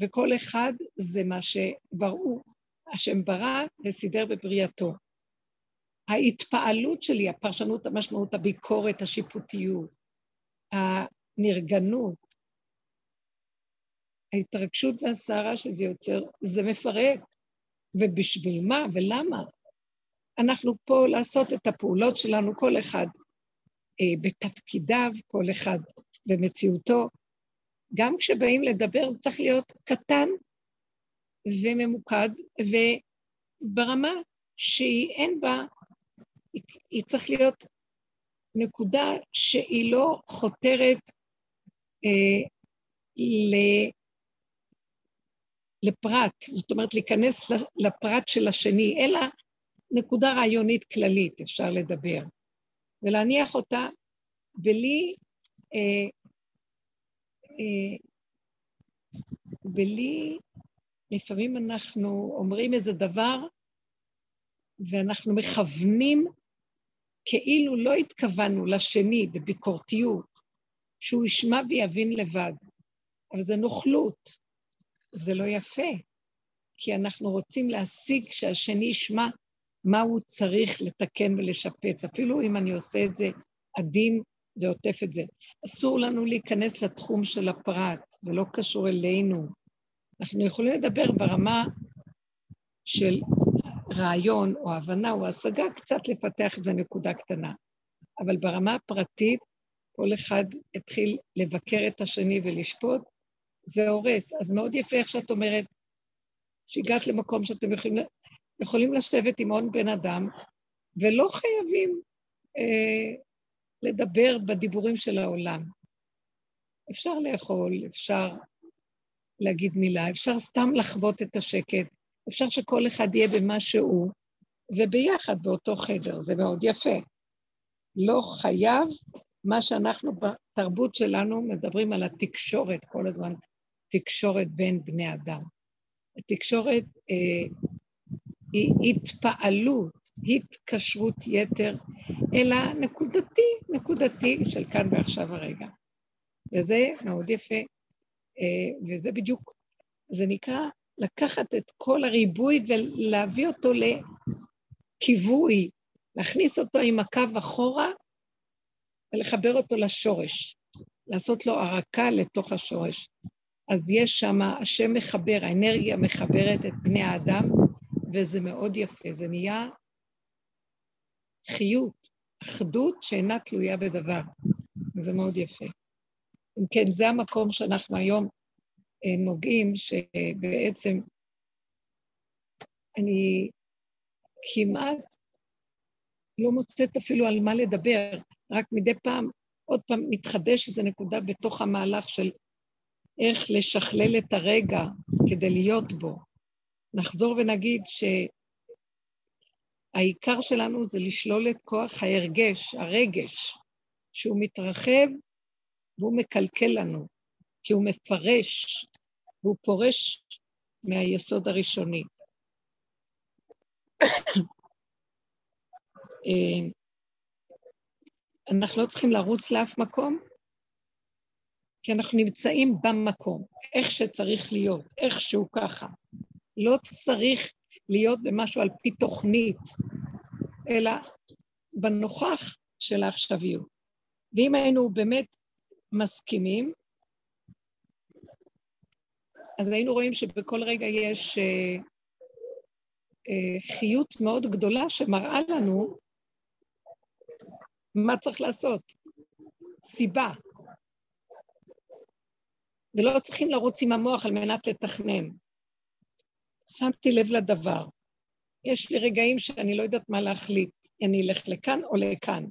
וכל אחד זה מה שבראו, השם ברא וסידר בבריאתו. ההתפעלות שלי, הפרשנות, המשמעות, הביקורת, השיפוטיות, הנרגנות, ההתרגשות והסערה שזה יוצר, זה מפרק. ובשביל מה ולמה? אנחנו פה לעשות את הפעולות שלנו, כל אחד אה, בתפקידיו, כל אחד במציאותו. גם כשבאים לדבר זה צריך להיות קטן וממוקד, וברמה שהיא אין בה היא צריך להיות נקודה שהיא לא חותרת אה, ל, לפרט, זאת אומרת להיכנס לפרט של השני, אלא נקודה רעיונית כללית אפשר לדבר, ולהניח אותה בלי, אה, אה, בלי, לפעמים אנחנו אומרים איזה דבר ואנחנו מכוונים כאילו לא התכוונו לשני בביקורתיות, שהוא ישמע ויבין לבד, אבל זה נוכלות, זה לא יפה, כי אנחנו רוצים להשיג שהשני ישמע מה הוא צריך לתקן ולשפץ, אפילו אם אני עושה את זה עדין ועוטף את זה. אסור לנו להיכנס לתחום של הפרט, זה לא קשור אלינו. אנחנו יכולים לדבר ברמה של רעיון או הבנה או השגה, קצת לפתח איזו נקודה קטנה. אבל ברמה הפרטית, כל אחד התחיל לבקר את השני ולשפוט, זה הורס. אז מאוד יפה איך שאת אומרת, שהגעת למקום שאתם יכולים, יכולים לשבת עם עוד בן אדם, ולא חייבים אה, לדבר בדיבורים של העולם. אפשר לאכול, אפשר להגיד מילה, אפשר סתם לחוות את השקט, אפשר שכל אחד יהיה במה שהוא, וביחד באותו חדר, זה מאוד יפה. לא חייב, מה שאנחנו בתרבות שלנו מדברים על התקשורת כל הזמן, תקשורת בין בני אדם. התקשורת אה, היא התפעלות, התקשרות יתר, אלא נקודתי, נקודתי של כאן ועכשיו הרגע. וזה מאוד יפה, אה, וזה בדיוק, זה נקרא לקחת את כל הריבוי ולהביא אותו לכיווי, להכניס אותו עם הקו אחורה ולחבר אותו לשורש, לעשות לו ערקה לתוך השורש. אז יש שם, השם מחבר, האנרגיה מחברת את בני האדם, וזה מאוד יפה, זה נהיה חיות, אחדות שאינה תלויה בדבר, וזה מאוד יפה. אם כן, זה המקום שאנחנו היום נוגעים שבעצם אני כמעט לא מוצאת אפילו על מה לדבר, רק מדי פעם, עוד פעם מתחדש איזו נקודה בתוך המהלך של איך לשכלל את הרגע כדי להיות בו. נחזור ונגיד שהעיקר שלנו זה לשלול את כוח ההרגש, הרגש, שהוא מתרחב והוא מקלקל לנו, כי הוא מפרש והוא פורש מהיסוד הראשוני. אה, אנחנו לא צריכים לרוץ לאף מקום, כי אנחנו נמצאים במקום, איך שצריך להיות, איכשהו ככה. לא צריך להיות במשהו על פי תוכנית, אלא בנוכח של העכשוויות. ואם היינו באמת מסכימים, אז היינו רואים שבכל רגע יש אה, אה, חיות מאוד גדולה שמראה לנו מה צריך לעשות, סיבה. ולא צריכים לרוץ עם המוח על מנת לתכנן. שמתי לב לדבר. יש לי רגעים שאני לא יודעת מה להחליט, אני אלך לכאן או לכאן.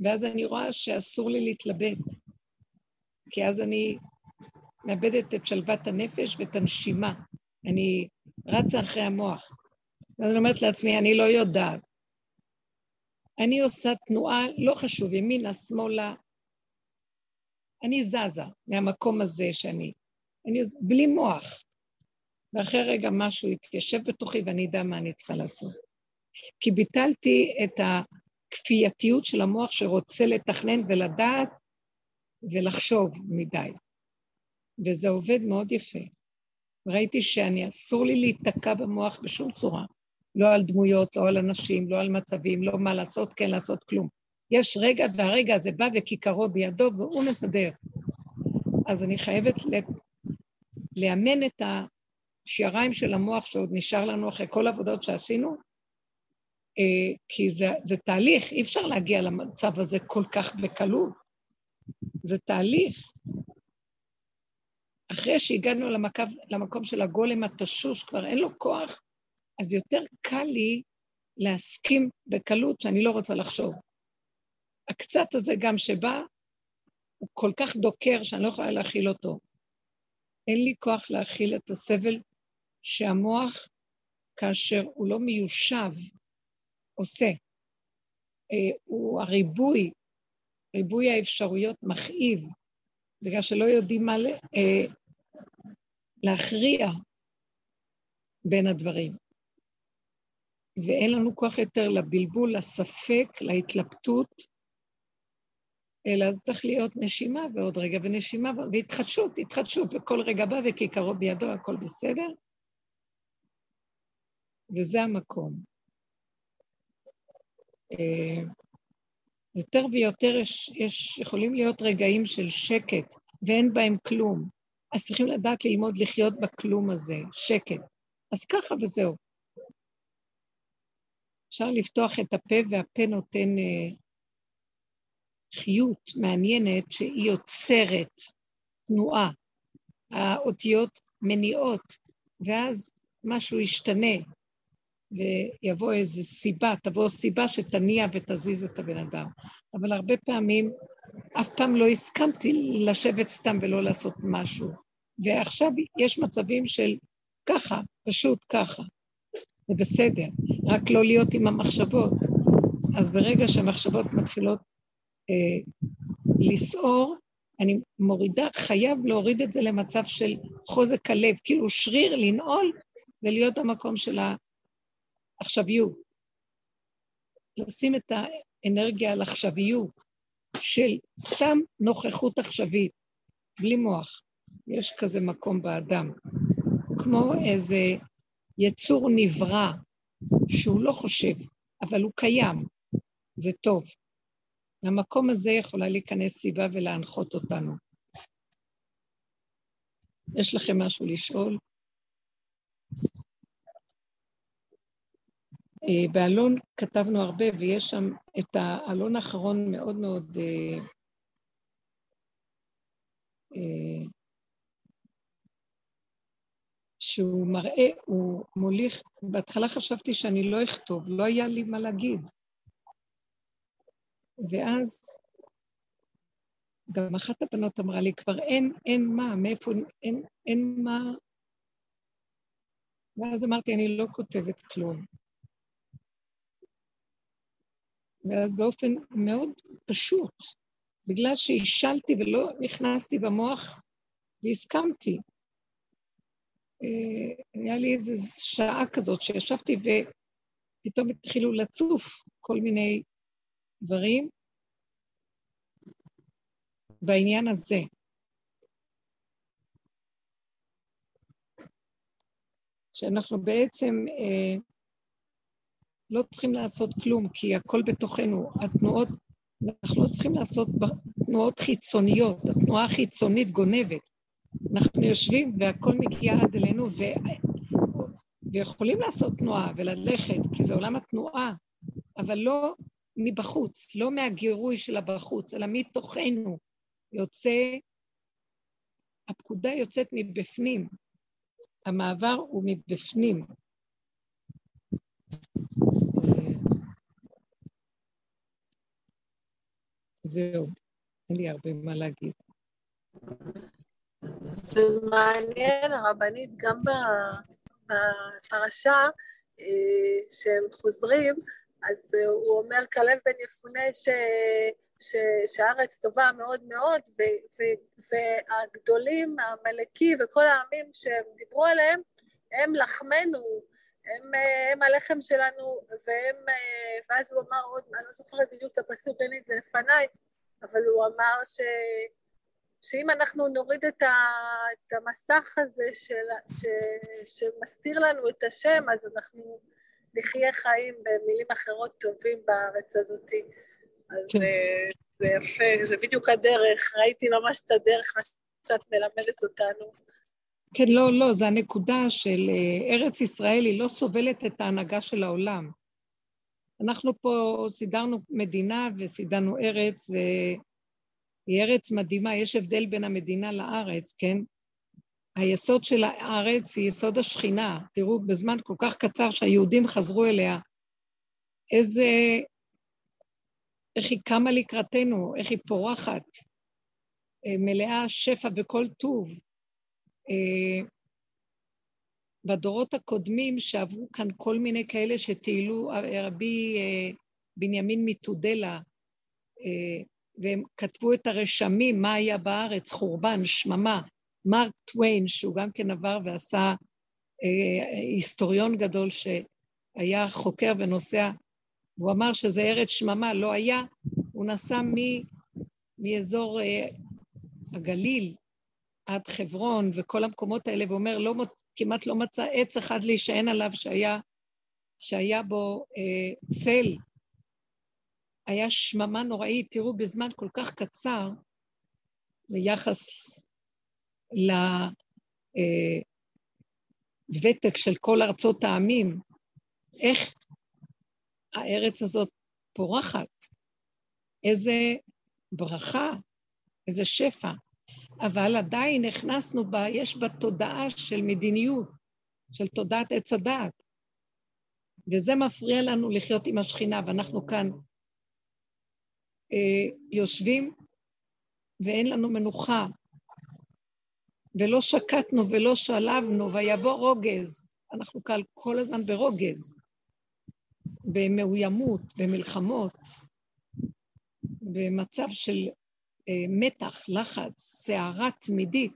ואז אני רואה שאסור לי להתלבט, כי אז אני מאבדת את שלוות הנפש ואת הנשימה. אני רצה אחרי המוח. ואז אני אומרת לעצמי, אני לא יודעת. אני עושה תנועה, לא חשוב, ימינה, שמאלה. אני זזה מהמקום הזה שאני... אני, בלי מוח. ואחרי רגע משהו יתיישב בתוכי ואני אדע מה אני צריכה לעשות. כי ביטלתי את הכפייתיות של המוח שרוצה לתכנן ולדעת ולחשוב מדי. וזה עובד מאוד יפה. ראיתי שאני, אסור לי להיתקע במוח בשום צורה. לא על דמויות, לא על אנשים, לא על מצבים, לא מה לעשות, כן לעשות כלום. יש רגע, והרגע הזה בא וכיכרו בידו, והוא מסדר. אז אני חייבת לאמן את השיעריים של המוח שעוד נשאר לנו אחרי כל העבודות שעשינו, אה, כי זה, זה תהליך, אי אפשר להגיע למצב הזה כל כך בקלות. זה תהליך. אחרי שהגענו למקו, למקום של הגולם התשוש, כבר אין לו כוח, אז יותר קל לי להסכים בקלות שאני לא רוצה לחשוב. הקצת הזה גם שבא, הוא כל כך דוקר שאני לא יכולה להכיל אותו. אין לי כוח להכיל את הסבל שהמוח, כאשר הוא לא מיושב, עושה. אה, הוא הריבוי, ריבוי האפשרויות מכאיב, בגלל שלא יודעים מה אה, להכריע בין הדברים. ואין לנו כוח יותר לבלבול, לספק, להתלבטות, אלא זה צריך להיות נשימה ועוד רגע ונשימה והתחדשות, התחדשות, וכל רגע בא וכיכרו בידו, הכל בסדר. וזה המקום. יותר ויותר יש, יש, יכולים להיות רגעים של שקט, ואין בהם כלום. אז צריכים לדעת ללמוד לחיות בכלום הזה, שקט. אז ככה וזהו. אפשר לפתוח את הפה, והפה נותן אה, חיות מעניינת שהיא יוצרת תנועה. האותיות מניעות, ואז משהו ישתנה, ויבוא איזו סיבה, תבוא סיבה שתניע ותזיז את הבן אדם. אבל הרבה פעמים, אף פעם לא הסכמתי לשבת סתם ולא לעשות משהו. ועכשיו יש מצבים של ככה, פשוט ככה. זה בסדר, רק לא להיות עם המחשבות. אז ברגע שהמחשבות מתחילות אה, לסעור, אני מורידה, חייב להוריד את זה למצב של חוזק הלב, כאילו שריר לנעול ולהיות במקום של העכשוויות. לשים את האנרגיה על עכשוויות של סתם נוכחות עכשווית, בלי מוח. יש כזה מקום באדם, כמו איזה יצור נברא שהוא לא חושב, אבל הוא קיים, זה טוב. למקום הזה יכולה להיכנס סיבה ולהנחות אותנו. יש לכם משהו לשאול? באלון כתבנו הרבה, ויש שם את האלון האחרון מאוד מאוד... אה, אה, שהוא מראה, הוא מוליך, בהתחלה חשבתי שאני לא אכתוב, לא היה לי מה להגיד. ואז גם אחת הבנות אמרה לי, כבר אין, אין מה, מאיפה, אין, אין מה... ואז אמרתי, אני לא כותבת כלום. ואז באופן מאוד פשוט, בגלל שהשלתי ולא נכנסתי במוח והסכמתי, אה, היה לי איזו שעה כזאת שישבתי ופתאום התחילו לצוף כל מיני דברים בעניין הזה. שאנחנו בעצם אה, לא צריכים לעשות כלום, כי הכל בתוכנו. התנועות, אנחנו לא צריכים לעשות תנועות חיצוניות, התנועה החיצונית גונבת. אנחנו יושבים והכל מגיע עד אלינו, ו... ויכולים לעשות תנועה וללכת, כי זה עולם התנועה, אבל לא מבחוץ, לא מהגירוי של הבחוץ, אלא מתוכנו יוצא, הפקודה יוצאת מבפנים, המעבר הוא מבפנים. זהו, אין לי הרבה מה להגיד. זה מעניין, הרבנית, גם בפרשה אה, שהם חוזרים, אז הוא אומר, כלב בן יפונה ש... ש... שהארץ טובה מאוד מאוד, ו... ו... והגדולים, העמלקי וכל העמים שהם דיברו עליהם, הם לחמנו, הם, הם הלחם שלנו, והם, ואז הוא אמר עוד, אני לא זוכרת בדיוק את הפסוק, אין לי את זה לפניי, אבל הוא אמר ש... שאם אנחנו נוריד את, ה, את המסך הזה של, ש, שמסתיר לנו את השם, אז אנחנו נחיה חיים במילים אחרות טובים בארץ הזאת. אז כן. זה, זה יפה, זה בדיוק הדרך, ראיתי ממש את הדרך, מה שאת מלמדת אותנו. כן, לא, לא, זה הנקודה של אה, ארץ ישראל, היא לא סובלת את ההנהגה של העולם. אנחנו פה סידרנו מדינה וסידרנו ארץ, היא ארץ מדהימה, יש הבדל בין המדינה לארץ, כן? היסוד של הארץ היא יסוד השכינה. תראו, בזמן כל כך קצר שהיהודים חזרו אליה, איזה... איך היא קמה לקראתנו, איך היא פורחת, אה, מלאה שפע וכל טוב. אה, בדורות הקודמים שעברו כאן כל מיני כאלה שטיילו, רבי אה, בנימין מתודלה, והם כתבו את הרשמים, מה היה בארץ, חורבן, שממה. מרק טוויין, שהוא גם כן עבר ועשה אה, היסטוריון גדול שהיה חוקר ונוסע, הוא אמר שזה ארץ שממה, לא היה, הוא נסע מ, מאזור אה, הגליל עד חברון וכל המקומות האלה, ואומר, לא, כמעט לא מצא עץ אחד להישען עליו שהיה, שהיה בו אה, צל. היה שממה נוראית, תראו, בזמן כל כך קצר, ביחס לוותק אה, של כל ארצות העמים, איך הארץ הזאת פורחת, איזה ברכה, איזה שפע. אבל עדיין הכנסנו בה, יש בה תודעה של מדיניות, של תודעת עץ הדעת. וזה מפריע לנו לחיות עם השכינה, ואנחנו כאן אה, יושבים ואין לנו מנוחה, ולא שקטנו ולא שלבנו, ויבוא רוגז. אנחנו כאן כל הזמן ברוגז, במאוימות, במלחמות, במצב של מתח, לחץ, סערה תמידית,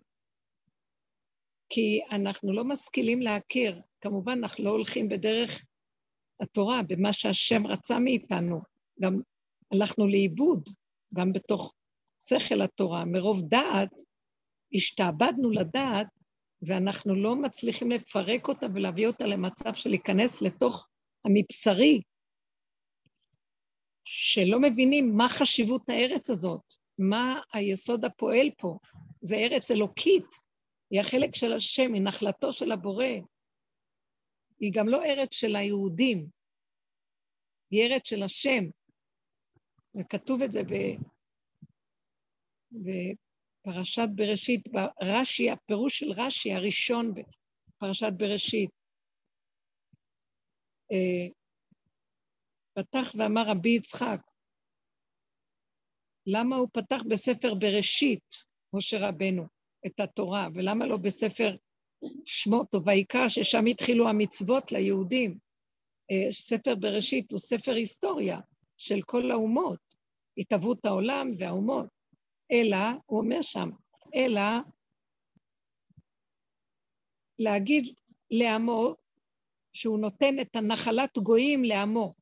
כי אנחנו לא משכילים להכיר. כמובן, אנחנו לא הולכים בדרך התורה, במה שהשם רצה מאיתנו. גם הלכנו לאיבוד, גם בתוך שכל התורה. מרוב דעת, השתעבדנו לדעת, ואנחנו לא מצליחים לפרק אותה ולהביא אותה למצב של להיכנס לתוך המבשרי, שלא מבינים מה חשיבות הארץ הזאת. מה היסוד הפועל פה? זה ארץ אלוקית, היא החלק של השם, היא נחלתו של הבורא. היא גם לא ארץ של היהודים, היא ארץ של השם. וכתוב את זה ב... בפרשת בראשית, ברש"י, הפירוש של רש"י הראשון בפרשת בראשית. אה, פתח ואמר רבי יצחק, למה הוא פתח בספר בראשית, משה רבנו, את התורה, ולמה לא בספר שמות או ויקרא, ששם התחילו המצוות ליהודים? אה, ספר בראשית הוא ספר היסטוריה של כל האומות, התהוות העולם והאומות. אלא, הוא אומר שם, אלא להגיד לעמו שהוא נותן את הנחלת גויים לעמו.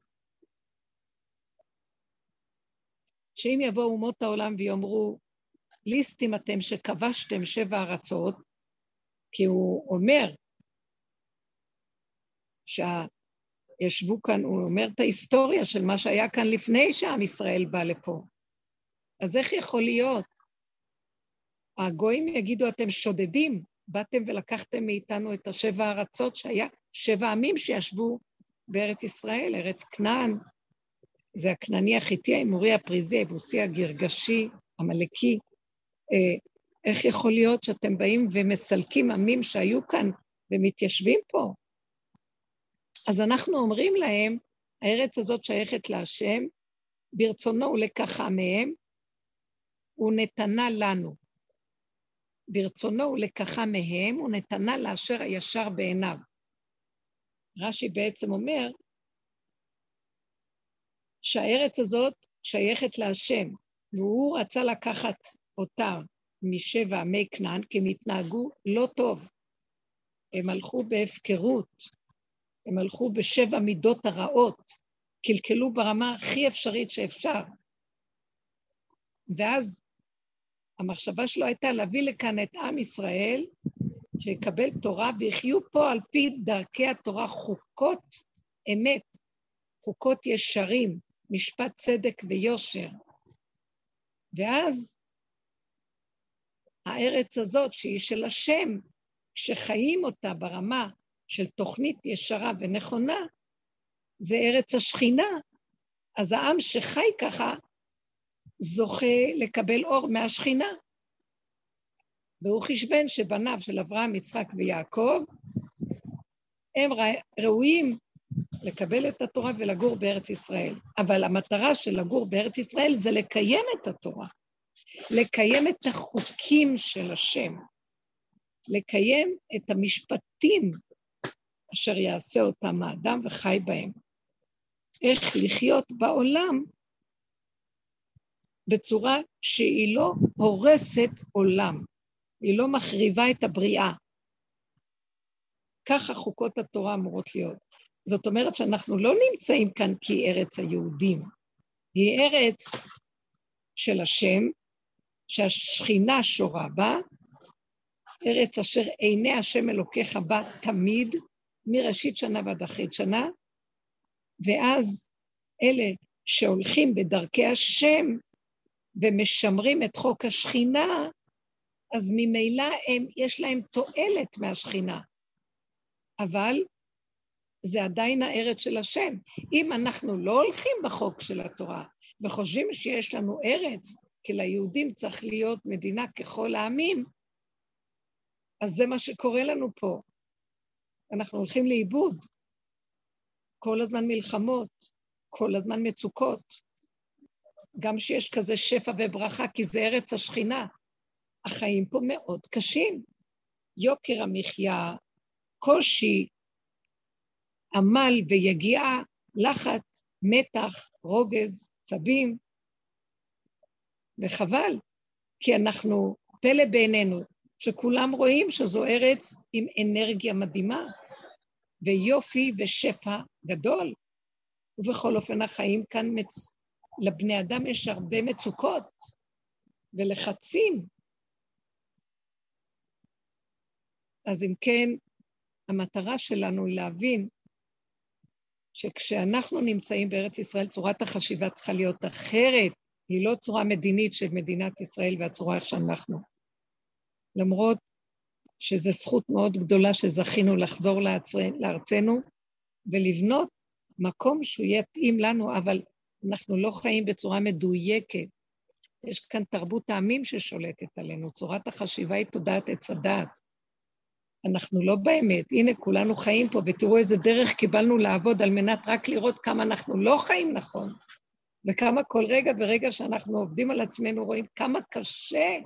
שאם יבואו אומות העולם ויאמרו, ליסטים אתם שכבשתם שבע ארצות, כי הוא אומר שישבו כאן, הוא אומר את ההיסטוריה של מה שהיה כאן לפני שעם ישראל בא לפה. אז איך יכול להיות? הגויים יגידו, אתם שודדים, באתם ולקחתם מאיתנו את השבע ארצות שהיה, שבע עמים שישבו בארץ ישראל, ארץ כנען, זה הכנעני, החיטי, האמורי, הפריזי, היבוסי, הגרגשי, עמלקי. אה, איך יכול להיות שאתם באים ומסלקים עמים שהיו כאן ומתיישבים פה? אז אנחנו אומרים להם, הארץ הזאת שייכת להשם, ברצונו הוא לקחה מהם, הוא נתנה לנו. ברצונו הוא לקחה מהם, הוא נתנה לאשר הישר בעיניו. רש"י בעצם אומר, שהארץ הזאת שייכת להשם, והוא רצה לקחת אותה משבע עמי כנען, כי הם התנהגו לא טוב. הם הלכו בהפקרות, הם הלכו בשבע מידות הרעות, קלקלו ברמה הכי אפשרית שאפשר. ואז המחשבה שלו הייתה להביא לכאן את עם ישראל, שיקבל תורה ויחיו פה על פי דרכי התורה חוקות אמת, חוקות ישרים, משפט צדק ויושר. ואז הארץ הזאת, שהיא של השם, כשחיים אותה ברמה של תוכנית ישרה ונכונה, זה ארץ השכינה. אז העם שחי ככה זוכה לקבל אור מהשכינה. והוא חשבן שבניו של אברהם, יצחק ויעקב, הם ראויים לקבל את התורה ולגור בארץ ישראל. אבל המטרה של לגור בארץ ישראל זה לקיים את התורה, לקיים את החוקים של השם, לקיים את המשפטים אשר יעשה אותם האדם וחי בהם. איך לחיות בעולם בצורה שהיא לא הורסת עולם, היא לא מחריבה את הבריאה. ככה חוקות התורה אמורות להיות. זאת אומרת שאנחנו לא נמצאים כאן כי ארץ היהודים, היא ארץ של השם, שהשכינה שורה בה, ארץ אשר עיני השם אלוקיך בה תמיד, מראשית שנה ועד אחרית שנה, ואז אלה שהולכים בדרכי השם ומשמרים את חוק השכינה, אז ממילא הם, יש להם תועלת מהשכינה. אבל זה עדיין הארץ של השם. אם אנחנו לא הולכים בחוק של התורה וחושבים שיש לנו ארץ, כי ליהודים צריך להיות מדינה ככל העמים, אז זה מה שקורה לנו פה. אנחנו הולכים לאיבוד. כל הזמן מלחמות, כל הזמן מצוקות. גם שיש כזה שפע וברכה, כי זה ארץ השכינה. החיים פה מאוד קשים. יוקר המחיה, קושי, עמל ויגיעה, לחץ, מתח, רוגז, צבים, וחבל, כי אנחנו, פלא בעינינו, שכולם רואים שזו ארץ עם אנרגיה מדהימה, ויופי ושפע גדול. ובכל אופן החיים כאן, מצ... לבני אדם יש הרבה מצוקות ולחצים. אז אם כן, המטרה שלנו היא להבין שכשאנחנו נמצאים בארץ ישראל, צורת החשיבה צריכה להיות אחרת, היא לא צורה מדינית של מדינת ישראל והצורה איך שאנחנו. למרות שזו זכות מאוד גדולה שזכינו לחזור לארצנו ולבנות מקום שהוא יתאים לנו, אבל אנחנו לא חיים בצורה מדויקת. יש כאן תרבות העמים ששולטת עלינו, צורת החשיבה היא תודעת עץ הדעת. אנחנו לא באמת, הנה כולנו חיים פה, ותראו איזה דרך קיבלנו לעבוד על מנת רק לראות כמה אנחנו לא חיים נכון, וכמה כל רגע ורגע שאנחנו עובדים על עצמנו רואים כמה קשה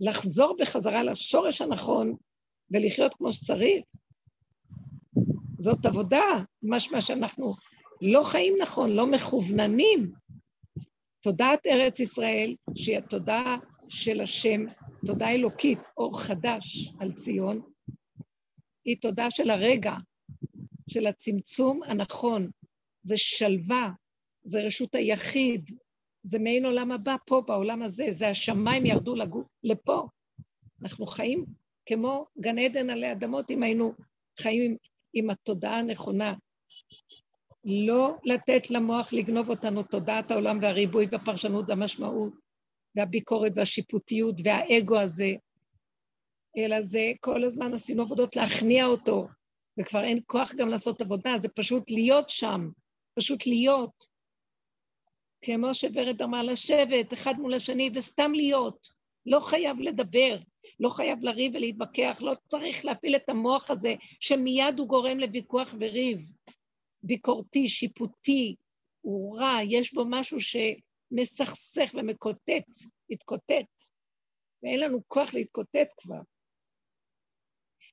לחזור בחזרה לשורש הנכון ולחיות כמו שצריך. זאת עבודה, משמע שאנחנו לא חיים נכון, לא מכווננים. תודעת ארץ ישראל, שהיא התודעה של השם, תודה אלוקית, אור חדש על ציון, היא תודה של הרגע, של הצמצום הנכון, זה שלווה, זה רשות היחיד, זה מעין עולם הבא פה, בעולם הזה, זה השמיים ירדו לגו, לפה. אנחנו חיים כמו גן עדן עלי אדמות אם היינו חיים עם, עם התודעה הנכונה. לא לתת למוח לגנוב אותנו תודעת העולם והריבוי והפרשנות והמשמעות והביקורת והשיפוטיות והאגו הזה, אלא זה כל הזמן עשינו עבודות להכניע אותו, וכבר אין כוח גם לעשות עבודה, זה פשוט להיות שם, פשוט להיות. כמו שוורד אמרה, לשבת אחד מול השני וסתם להיות, לא חייב לדבר, לא חייב לריב ולהתווכח, לא צריך להפעיל את המוח הזה שמיד הוא גורם לוויכוח וריב. ביקורתי, שיפוטי, הוא רע, יש בו משהו שמסכסך ומקוטט, להתקוטט, ואין לנו כוח להתקוטט כבר.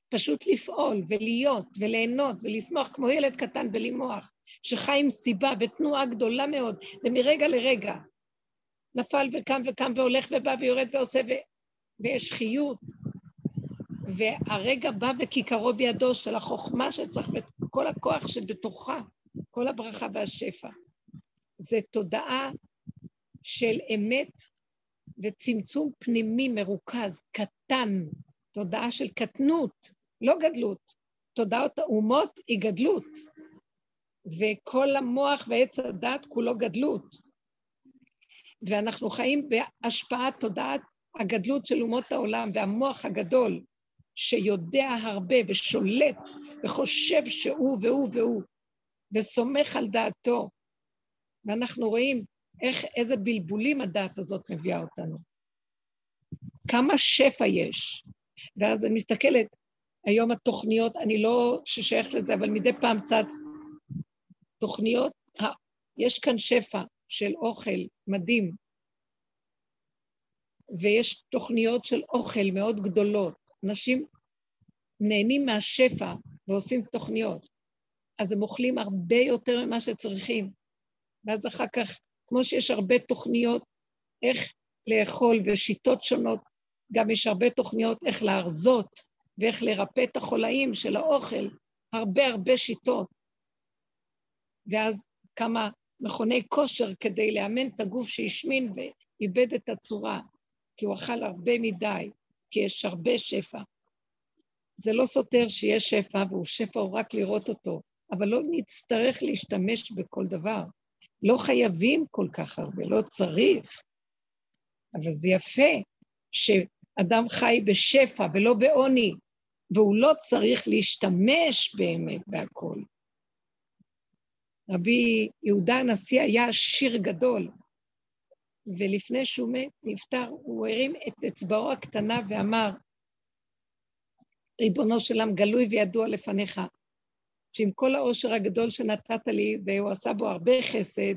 פשוט לפעול ולהיות וליהנות ולשמוח כמו ילד קטן בלי מוח, שחי עם סיבה ותנועה גדולה מאוד, ומרגע לרגע נפל וקם וקם והולך ובא ויורד ועושה, ו... ויש חיות, והרגע בא וכיכרו בידו של החוכמה שצריך, וכל הכוח שבתוכה, כל הברכה והשפע. זה תודעה של אמת וצמצום פנימי מרוכז, קטן, תודעה של קטנות, לא גדלות. תודעת האומות היא גדלות, וכל המוח ועץ הדת כולו גדלות. ואנחנו חיים בהשפעת תודעת הגדלות של אומות העולם והמוח הגדול, שיודע הרבה ושולט וחושב שהוא והוא והוא, וסומך על דעתו. ואנחנו רואים איך, איזה בלבולים הדעת הזאת מביאה אותנו. כמה שפע יש. ואז אני מסתכלת, היום התוכניות, אני לא ששייכת לזה, אבל מדי פעם צץ תוכניות, יש כאן שפע של אוכל מדהים, ויש תוכניות של אוכל מאוד גדולות. אנשים נהנים מהשפע ועושים תוכניות, אז הם אוכלים הרבה יותר ממה שצריכים. ואז אחר כך, כמו שיש הרבה תוכניות איך לאכול ושיטות שונות, גם יש הרבה תוכניות איך להרזות ואיך לרפא את החולאים של האוכל, הרבה הרבה שיטות. ואז כמה מכוני כושר כדי לאמן את הגוף שהשמין ואיבד את הצורה, כי הוא אכל הרבה מדי, כי יש הרבה שפע. זה לא סותר שיש שפע, והוא שפע הוא רק לראות אותו, אבל לא נצטרך להשתמש בכל דבר. לא חייבים כל כך הרבה, לא צריך. אבל זה יפה שאדם חי בשפע ולא בעוני, והוא לא צריך להשתמש באמת בהכל. רבי יהודה הנשיא היה שיר גדול, ולפני שהוא מת, נפטר, הוא הרים את אצבעו הקטנה ואמר, ריבונו של עם גלוי וידוע לפניך, שעם כל העושר הגדול שנתת לי, והוא עשה בו הרבה חסד,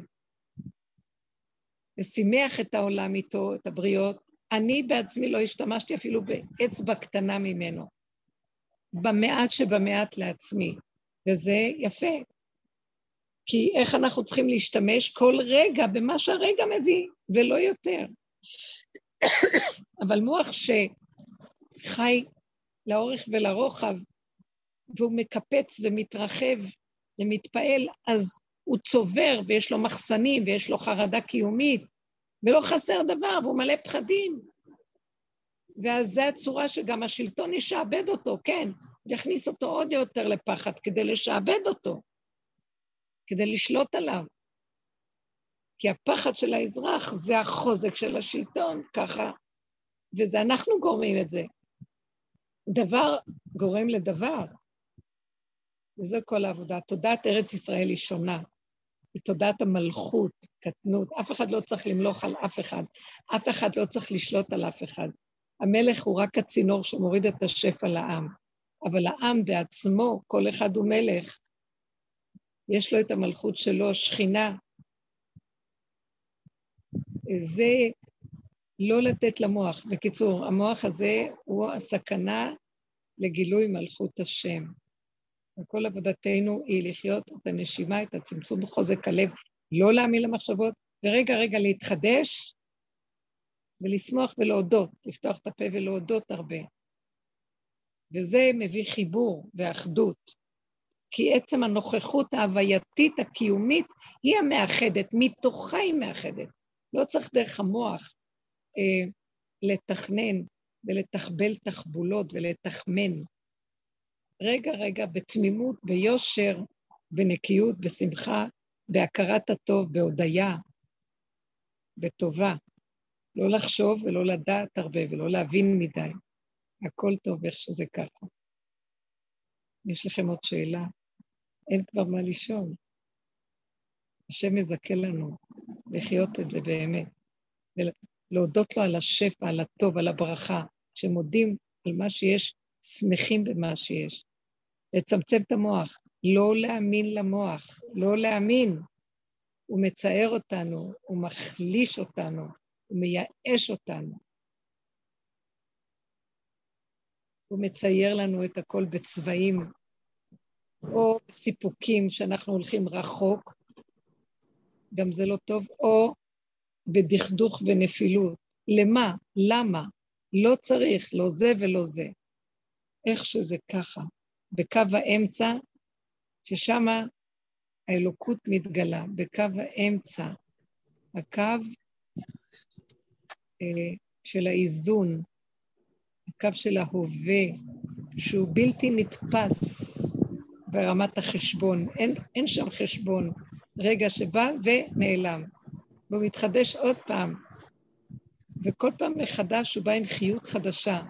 ושימח את העולם איתו, את הבריות, אני בעצמי לא השתמשתי אפילו באצבע קטנה ממנו, במעט שבמעט לעצמי, וזה יפה, כי איך אנחנו צריכים להשתמש כל רגע במה שהרגע מביא, ולא יותר. אבל מוח שחי לאורך ולרוחב, והוא מקפץ ומתרחב ומתפעל, אז הוא צובר ויש לו מחסנים ויש לו חרדה קיומית, ולא חסר דבר, והוא מלא פחדים. ואז זו הצורה שגם השלטון ישעבד אותו, כן, יכניס אותו עוד יותר לפחד כדי לשעבד אותו, כדי לשלוט עליו. כי הפחד של האזרח זה החוזק של השלטון, ככה, וזה אנחנו גורמים את זה. דבר גורם לדבר, וזה כל העבודה. תודעת ארץ ישראל היא שונה. היא תודעת המלכות, קטנות. אף אחד לא צריך למלוך על אף אחד. אף אחד לא צריך לשלוט על אף אחד. המלך הוא רק הצינור שמוריד את השפע לעם. אבל העם בעצמו, כל אחד הוא מלך. יש לו את המלכות שלו, שכינה. זה לא לתת למוח. בקיצור, המוח הזה הוא הסכנה לגילוי מלכות השם. וכל עבודתנו היא לחיות את הנשימה, את הצמצום בחוזק הלב, לא להאמין למחשבות, ורגע רגע להתחדש ולשמוח ולהודות, לפתוח את הפה ולהודות הרבה. וזה מביא חיבור ואחדות. כי עצם הנוכחות ההווייתית הקיומית היא המאחדת, מתוכה היא מאחדת. לא צריך דרך המוח אה, לתכנן ולתחבל תחבולות ולתחמן. רגע, רגע, בתמימות, ביושר, בנקיות, בשמחה, בהכרת הטוב, בהודיה, בטובה. לא לחשוב ולא לדעת הרבה ולא להבין מדי. הכל טוב איך שזה ככה. יש לכם עוד שאלה? אין כבר מה לשאול. השם מזכה לנו לחיות את זה באמת, ולהודות לו על השפע, על הטוב, על הברכה, שמודים על מה שיש, שמחים במה שיש. לצמצם את המוח, לא להאמין למוח, לא להאמין. הוא מצער אותנו, הוא מחליש אותנו, הוא מייאש אותנו. הוא מצייר לנו את הכל בצבעים, או סיפוקים שאנחנו הולכים רחוק, גם זה לא טוב, או בדכדוך ונפילות. למה? למה? לא צריך, לא זה ולא זה. איך שזה ככה, בקו האמצע, ששם האלוקות מתגלה, בקו האמצע, הקו אה, של האיזון, הקו של ההווה, שהוא בלתי נתפס ברמת החשבון, אין, אין שם חשבון, רגע שבא ונעלם, והוא מתחדש עוד פעם, וכל פעם מחדש הוא בא עם חיות חדשה.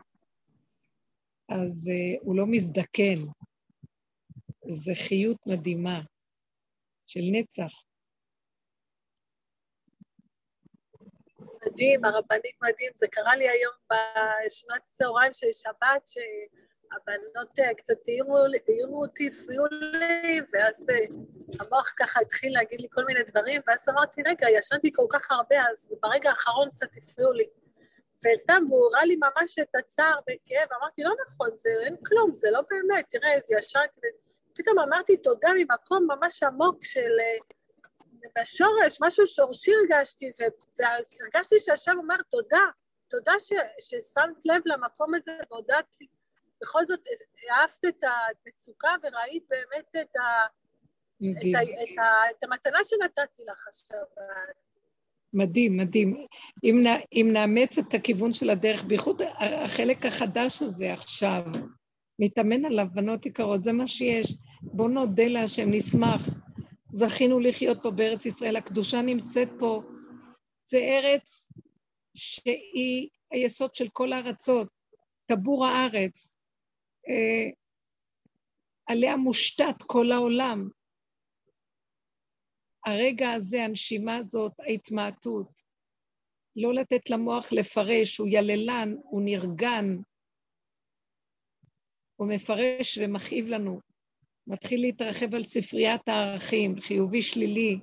אז uh, הוא לא מזדקן. זו חיות מדהימה של נצח. מדהים, הרבנית מדהים. זה קרה לי היום בשנת צהריים של שבת, שהבנות אה, קצת העירו אותי, הפריעו לי, ואז אה, המוח ככה התחיל להגיד לי כל מיני דברים, ואז אמרתי, רגע, ישנתי כל כך הרבה, אז ברגע האחרון קצת הפריעו לי. וסתם, והוא הראה לי ממש את הצער וכאב, אמרתי, לא נכון, זה אין כלום, זה לא באמת, תראה, ישנתי, פתאום אמרתי תודה ממקום ממש עמוק של בשורש, משהו שורשי הרגשתי, והרגשתי שהשם אומר תודה, תודה ש, ששמת לב למקום הזה והודעת לי, בכל זאת אהבת את המצוקה וראית באמת את, ה, את, ה, את, ה, את המתנה שנתתי לך עכשיו. מדהים, מדהים. אם, נ, אם נאמץ את הכיוון של הדרך, בייחוד החלק החדש הזה עכשיו, נתאמן עליו, בנות יקרות, זה מה שיש. בואו נודה להשם, נשמח. זכינו לחיות פה בארץ ישראל, הקדושה נמצאת פה. זה ארץ שהיא היסוד של כל הארצות, טבור הארץ. אה, עליה מושתת כל העולם. הרגע הזה, הנשימה הזאת, ההתמעטות, לא לתת למוח לפרש, הוא יללן, הוא נרגן, הוא מפרש ומכאיב לנו. מתחיל להתרחב על ספריית הערכים, חיובי שלילי,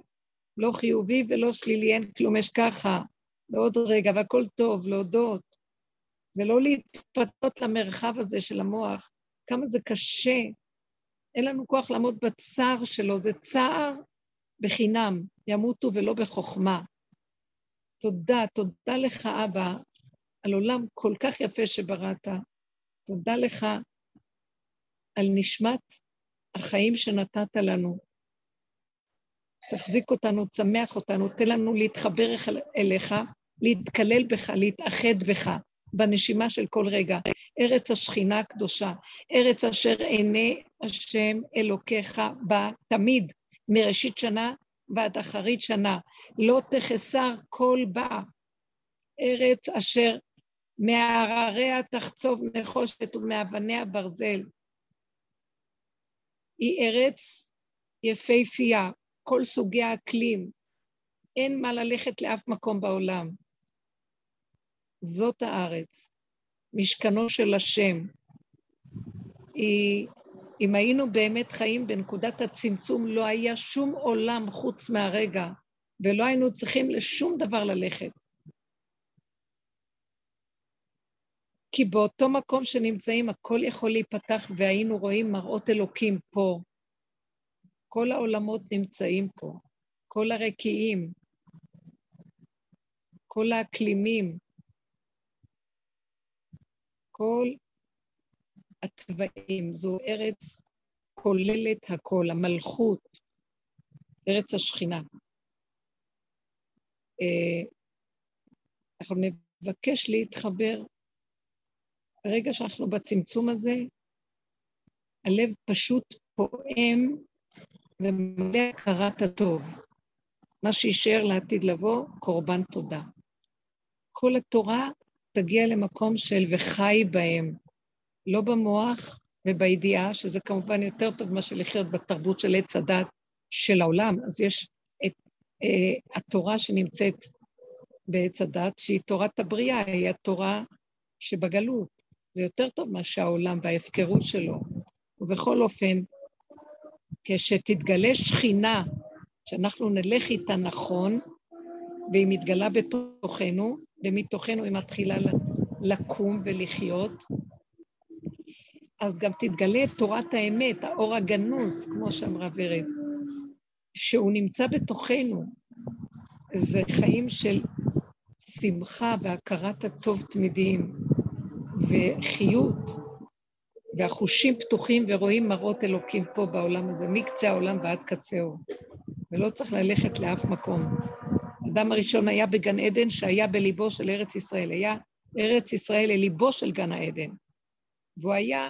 לא חיובי ולא שלילי, אין כלום, יש ככה, ועוד רגע, והכל טוב, להודות, ולא להתפתות למרחב הזה של המוח, כמה זה קשה. אין לנו כוח לעמוד בצער שלו, זה צער בחינם, ימותו ולא בחוכמה. תודה, תודה לך, אבא, על עולם כל כך יפה שבראת. תודה לך על נשמת החיים שנתת לנו. תחזיק אותנו, צמח אותנו, תן לנו להתחבר אליך, להתקלל בך, להתאחד בך, בנשימה של כל רגע. ארץ השכינה הקדושה, ארץ אשר עיני השם אלוקיך בה תמיד, מראשית שנה ועד אחרית שנה. לא תחסר כל בה. ארץ אשר מהרריה תחצוב נחושת ומאבניה ברזל. היא ארץ יפהפייה, כל סוגי האקלים. אין מה ללכת לאף מקום בעולם. זאת הארץ, משכנו של השם. היא, אם היינו באמת חיים בנקודת הצמצום, לא היה שום עולם חוץ מהרגע, ולא היינו צריכים לשום דבר ללכת. כי באותו מקום שנמצאים הכל יכול להיפתח והיינו רואים מראות אלוקים פה. כל העולמות נמצאים פה, כל הרקיעים, כל האקלימים, כל התוואים. זו ארץ כוללת הכל, המלכות, ארץ השכינה. אה, אנחנו נבקש להתחבר ברגע שאנחנו בצמצום הזה, הלב פשוט פועם ומלא הכרת הטוב. מה שישאר לעתיד לבוא, קורבן תודה. כל התורה תגיע למקום של וחי בהם, לא במוח ובידיעה, שזה כמובן יותר טוב מאשר לחיות בתרבות של עץ הדת של העולם. אז יש את אה, התורה שנמצאת בעץ הדת, שהיא תורת הבריאה, היא התורה שבגלות. זה יותר טוב מאשר העולם וההפקרות שלו. ובכל אופן, כשתתגלה שכינה, שאנחנו נלך איתה נכון, והיא מתגלה בתוכנו, ומתוכנו היא מתחילה לקום ולחיות, אז גם תתגלה תורת האמת, האור הגנוז, כמו שאמרה ורד, שהוא נמצא בתוכנו. זה חיים של שמחה והכרת הטוב תמידיים. וחיות, והחושים פתוחים ורואים מראות אלוקים פה בעולם הזה, מקצה העולם ועד קצהו, ולא צריך ללכת לאף מקום. האדם הראשון היה בגן עדן שהיה בליבו של ארץ ישראל, היה ארץ ישראל לליבו של גן העדן, והוא היה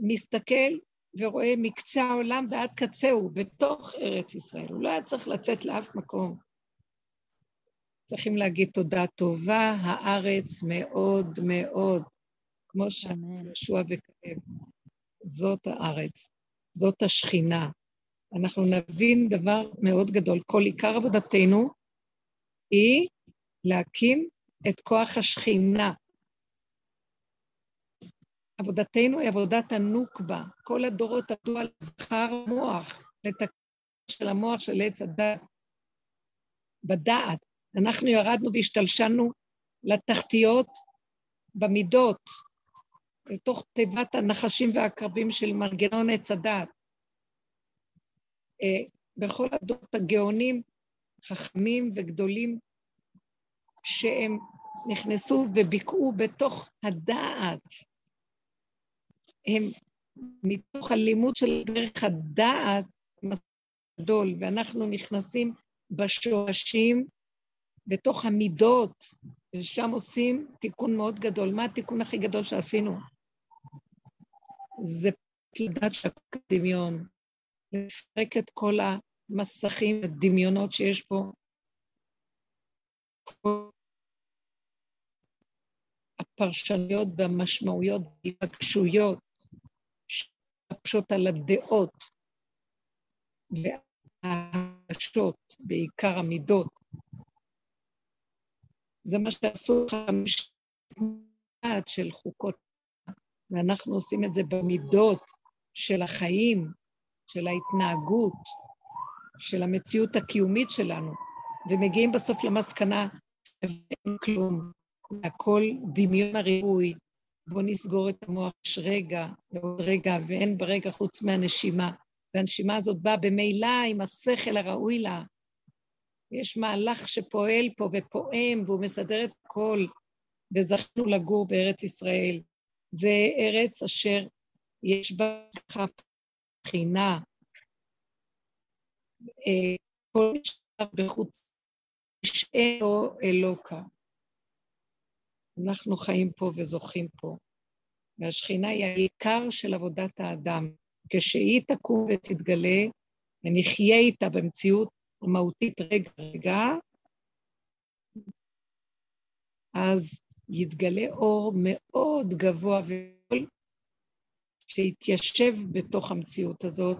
מסתכל ורואה מקצה העולם ועד קצהו, בתוך ארץ ישראל. הוא לא היה צריך לצאת לאף מקום. צריכים להגיד תודה טובה, הארץ מאוד מאוד, כמו שישוע וכאב. זאת הארץ, זאת השכינה. אנחנו נבין דבר מאוד גדול. כל עיקר עבודתנו היא להקים את כוח השכינה. עבודתנו היא עבודת הנוקבה. כל הדורות עבדו על זכר המוח, לתקן של המוח של עץ הדת, בדעת. אנחנו ירדנו והשתלשלנו לתחתיות במידות, לתוך תיבת הנחשים והעקרבים של מנגנון עץ הדת. אה, בכל הדורות הגאונים, חכמים וגדולים, שהם נכנסו וביקעו בתוך הדעת. הם מתוך הלימוד של דרך הדעת גדול, ואנחנו נכנסים בשורשים, בתוך המידות, ושם עושים תיקון מאוד גדול. מה התיקון הכי גדול שעשינו? זה לדעת שהכל לפרק את כל המסכים, הדמיונות שיש פה. כל הפרשנויות והמשמעויות, ההתרגשויות, שמפשות על הדעות וההרגשות, בעיקר המידות. זה מה שעשו חמש של חוקות, ואנחנו עושים את זה במידות של החיים, של ההתנהגות, של המציאות הקיומית שלנו, ומגיעים בסוף למסקנה שאין כלום, הכל דמיון הריבוי, בואו נסגור את המוח רגע ועוד רגע, ואין ברגע חוץ מהנשימה. והנשימה הזאת באה במילא עם השכל הראוי לה. יש מהלך שפועל פה ופועם, והוא מסדר את הכל, וזכינו לגור בארץ ישראל. זה ארץ אשר יש בה בחינה. אה, כל משאר בחוץ, שאין לו אלוקה. אנחנו חיים פה וזוכים פה. והשכינה היא העיקר של עבודת האדם. כשהיא תקום ותתגלה, ונחיה איתה במציאות מהותית רגע-רגע, אז יתגלה אור מאוד גבוה וגדול, שיתיישב בתוך המציאות הזאת,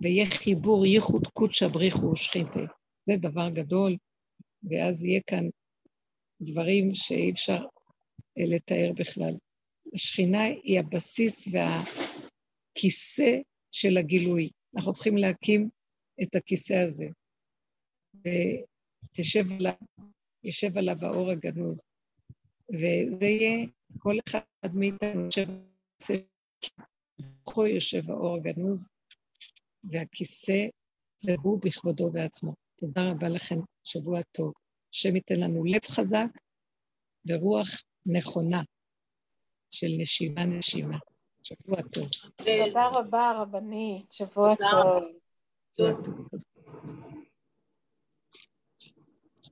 ויהיה חיבור ייחוד קודשא בריחו ושכינתה. זה דבר גדול, ואז יהיה כאן דברים שאי אפשר לתאר בכלל. השכינה היא הבסיס והכיסא של הגילוי. אנחנו צריכים להקים את הכיסא הזה. ותשב עליו, יושב עליו האור הגנוז. וזה יהיה, כל אחד מאיתנו יושב, בתוכו יושב האור הגנוז, והכיסא זה הוא בכבודו בעצמו. תודה רבה לכם, שבוע טוב. השם ייתן לנו לב חזק ורוח נכונה של נשימה נשימה. שבוע טוב. תודה רבה, רבנית, שבוע טוב. שבוע טוב.